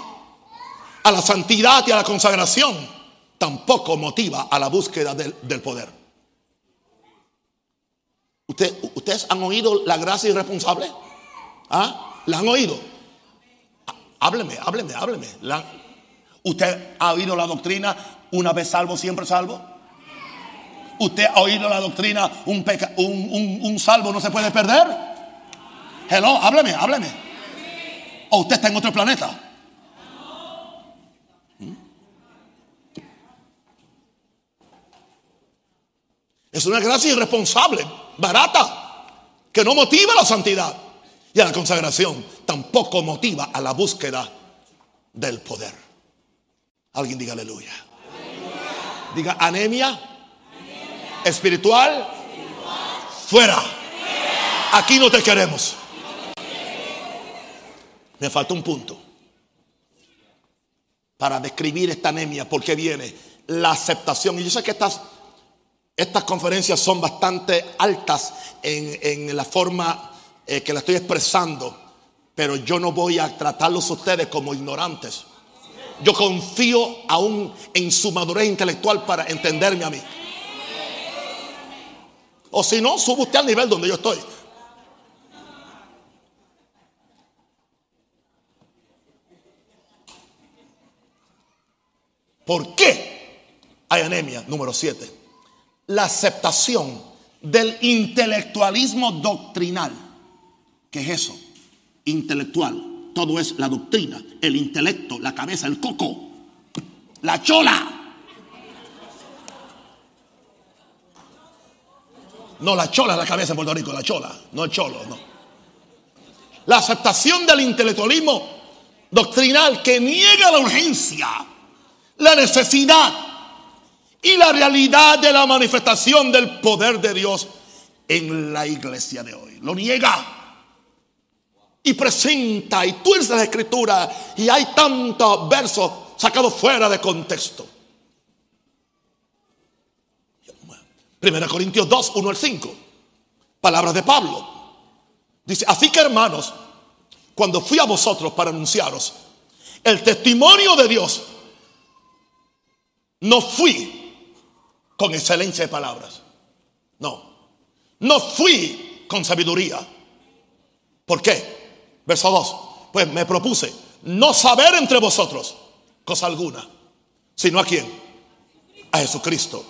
Speaker 1: a la santidad y a la consagración, tampoco motiva a la búsqueda del, poder. ¿Ustedes han oído la gracia irresponsable? ¿Ah? ¿La han oído? Hábleme, hábleme, hábleme. ¿La, ¿Usted ha oído la doctrina una vez salvo, siempre salvo? ¿Usted ha oído la doctrina un, un, salvo no se puede perder? Hello, hábleme, hábleme. ¿O usted está en otro planeta? ¿Mm? Es una gracia irresponsable, barata, que no motiva a la santidad y a la consagración. Tampoco motiva a la búsqueda del poder. Alguien diga aleluya. Diga anemia, Espiritual, fuera. Aquí no te queremos. Me falta un punto para describir esta anemia, porque viene la aceptación. Y yo sé que estas, estas conferencias son bastante altas en, la forma eh, que la estoy expresando, pero yo no voy a tratarlos a ustedes como ignorantes. Yo confío aún en su madurez intelectual para entenderme a mí. O si no, subo usted al nivel donde yo estoy. ¿Por qué hay anemia? Número 7. La aceptación del intelectualismo doctrinal. ¿Qué es eso? Intelectual todo es la doctrina, el intelecto, la cabeza, el coco, la chola. No, la chola es la cabeza en Puerto Rico, la chola, no el cholo, no. La aceptación del intelectualismo doctrinal que niega la urgencia, la necesidad y la realidad de la manifestación del poder de Dios en la iglesia de hoy. Lo niega y presenta y tuerce la escritura y hay tantos versos sacados fuera de contexto. Primera Corintios 2, 1 al 5. Palabras de Pablo. Dice, así que hermanos, cuando fui a vosotros para anunciaros el testimonio de Dios, no fui con excelencia de palabras. No. No fui con sabiduría. ¿Por qué? Verso 2. Pues me propuse no saber entre vosotros cosa alguna, sino a quién? A Jesucristo.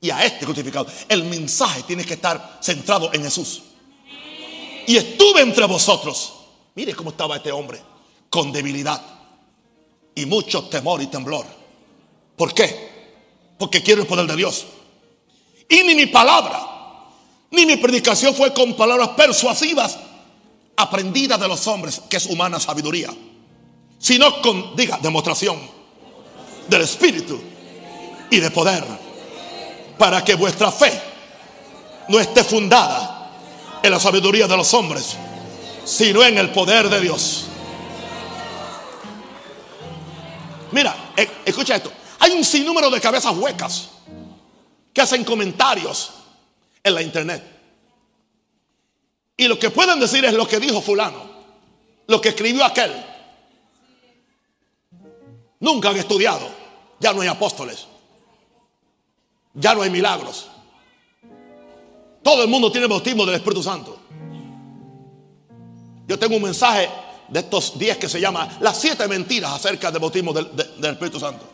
Speaker 1: Y a este crucificado. El mensaje tiene que estar centrado en Jesús. Y estuve entre vosotros Mire cómo estaba este hombre, con debilidad y mucho temor y temblor. ¿Por qué? Porque quiero el poder de Dios. Y ni mi palabra, ni mi predicación fue con palabras persuasivas, aprendidas de los hombres, que es humana sabiduría, sino con, diga, demostración del Espíritu y de poder, para que vuestra fe no esté fundada en la sabiduría de los hombres, sino en el poder de Dios. Mira, e, escucha esto. Hay un sinnúmero de cabezas huecas que hacen comentarios en la internet. Y lo que pueden decir es lo que dijo fulano, lo que escribió aquel. Nunca han estudiado. Ya no hay apóstoles. Ya no hay milagros. Todo el mundo tiene bautismo del Espíritu Santo. Yo tengo un mensaje de estos días que se llama Las siete mentiras acerca del bautismo del, Espíritu Santo.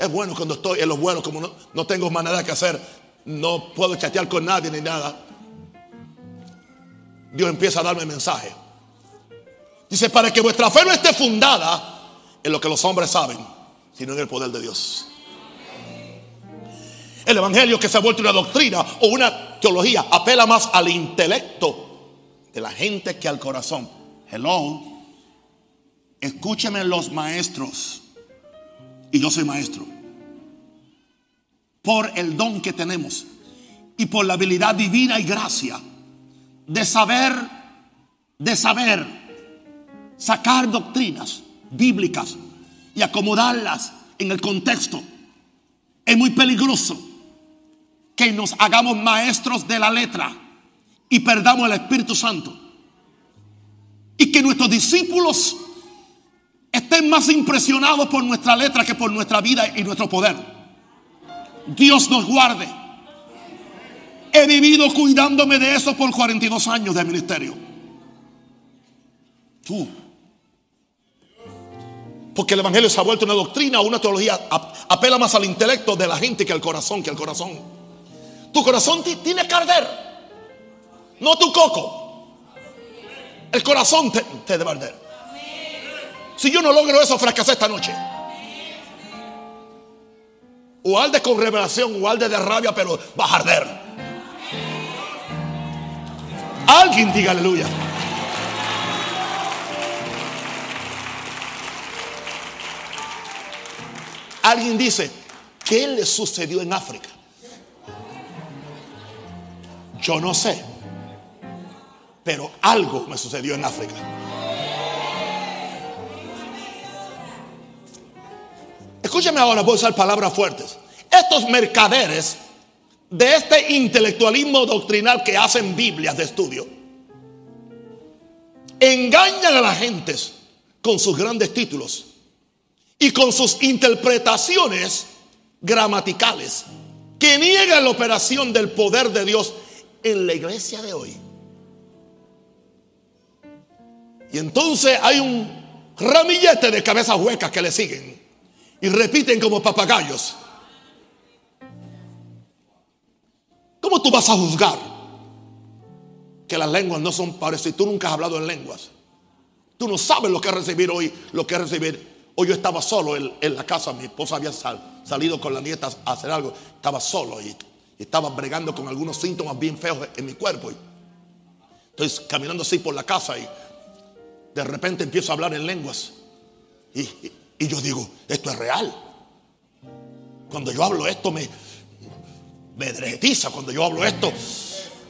Speaker 1: Es bueno cuando estoy en lo bueno, como no, no tengo más nada que hacer, no puedo chatear con nadie ni nada. Dios empieza a darme mensaje. Dice, para que vuestra fe no esté fundada en lo que los hombres saben, sino en el poder de Dios. El Evangelio que se ha vuelto una doctrina o una teología apela más al intelecto de la gente que al corazón. Hello. Escúcheme los maestros. Y yo soy maestro. Por el don que tenemos y por la habilidad divina y gracia de saber, de saber sacar doctrinas bíblicas y acomodarlas en el contexto. Es muy peligroso que nos hagamos maestros de la letra y perdamos el Espíritu Santo. Y que nuestros discípulos estén más impresionados por nuestra letra que por nuestra vida y nuestro poder. Dios nos guarde. He vivido cuidándome de eso por 42 años de ministerio. Tú. Porque el Evangelio se ha vuelto una doctrina, una teología. Apela más al intelecto de la gente que al corazón, que al corazón. Tu corazón tiene que arder. No tu coco. El corazón te, debe arder. Si yo no logro eso, fracasé esta noche. O alde con revelación, o alde de rabia, pero va a arder. Alguien diga aleluya. Alguien dice, ¿qué le sucedió en África? Yo no sé. Pero algo me sucedió en África. Escúchame ahora, voy a usar palabras fuertes. Estos mercaderes de este intelectualismo doctrinal que hacen Biblias de estudio, engañan a las gentes con sus grandes títulos y con sus interpretaciones gramaticales que niegan la operación del poder de Dios en la iglesia de hoy. Y entonces hay un ramillete de cabezas huecas que le siguen y repiten como papagayos. ¿Cómo tú vas a juzgar que las lenguas no son parecidas? Tú nunca has hablado en lenguas. Tú no sabes lo que es recibir hoy, lo que es recibir. Hoy yo estaba solo en, la casa, mi esposa había salido con la nieta a hacer algo, estaba solo y estaba bregando con algunos síntomas bien feos en mi cuerpo. Estoy caminando así por la casa y de repente empiezo a hablar en lenguas. Y, yo digo, esto es real. Cuando yo hablo esto me, me Cuando yo hablo esto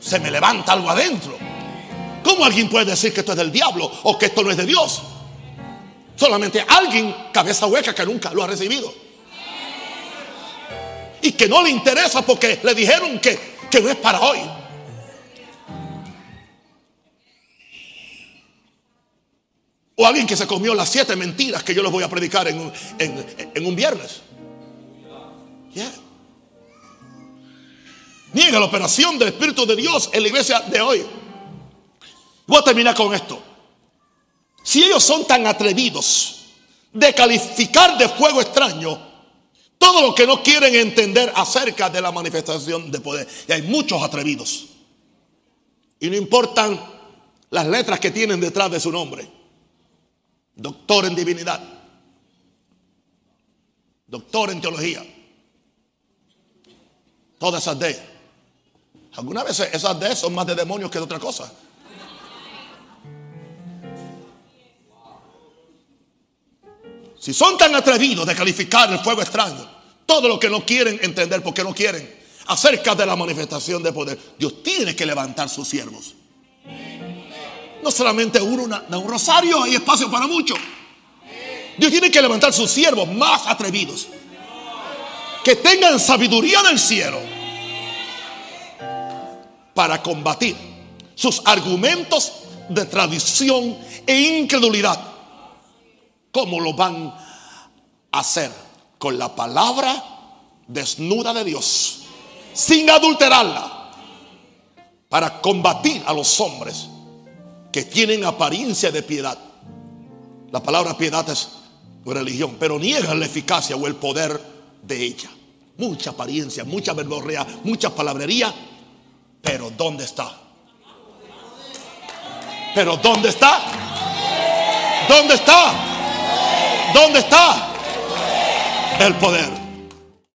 Speaker 1: se me levanta algo adentro. ¿Cómo alguien puede decir que esto es del diablo o que esto no es de Dios? Solamente alguien, cabeza hueca, que nunca lo ha recibido. Y que no le interesa porque le dijeron que, que no es para hoy. O alguien que se comió las siete mentiras que yo les voy a predicar en un, en, un viernes. Niega la operación del Espíritu de Dios en la iglesia de hoy. Voy a terminar con esto. Si ellos son tan atrevidos de calificar de fuego extraño todo lo que no quieren entender acerca de la manifestación de poder, y hay muchos atrevidos, y no importan las letras que tienen detrás de su nombre, doctor en divinidad, doctor en teología, todas esas D. Algunas veces esas D son más de demonios que de otra cosa. Si son tan atrevidos de calificar el fuego extraño, todo lo que no quieren entender porque no quieren acerca de la manifestación de poder, Dios tiene que levantar sus siervos. No solamente uno, un rosario, hay espacio para muchos. Dios tiene que levantar sus siervos más atrevidos. Que tengan sabiduría del cielo para combatir sus argumentos de tradición e incredulidad. ¿Cómo lo van a hacer? Con la palabra desnuda de Dios, sin adulterarla, para combatir a los hombres que tienen apariencia de piedad. La palabra piedad es religión, pero niegan la eficacia o el poder de ella. Mucha apariencia, mucha verborrea, mucha palabrería, pero ¿dónde está? Pero ¿dónde está? ¿Dónde está? ¿Dónde está? El poder.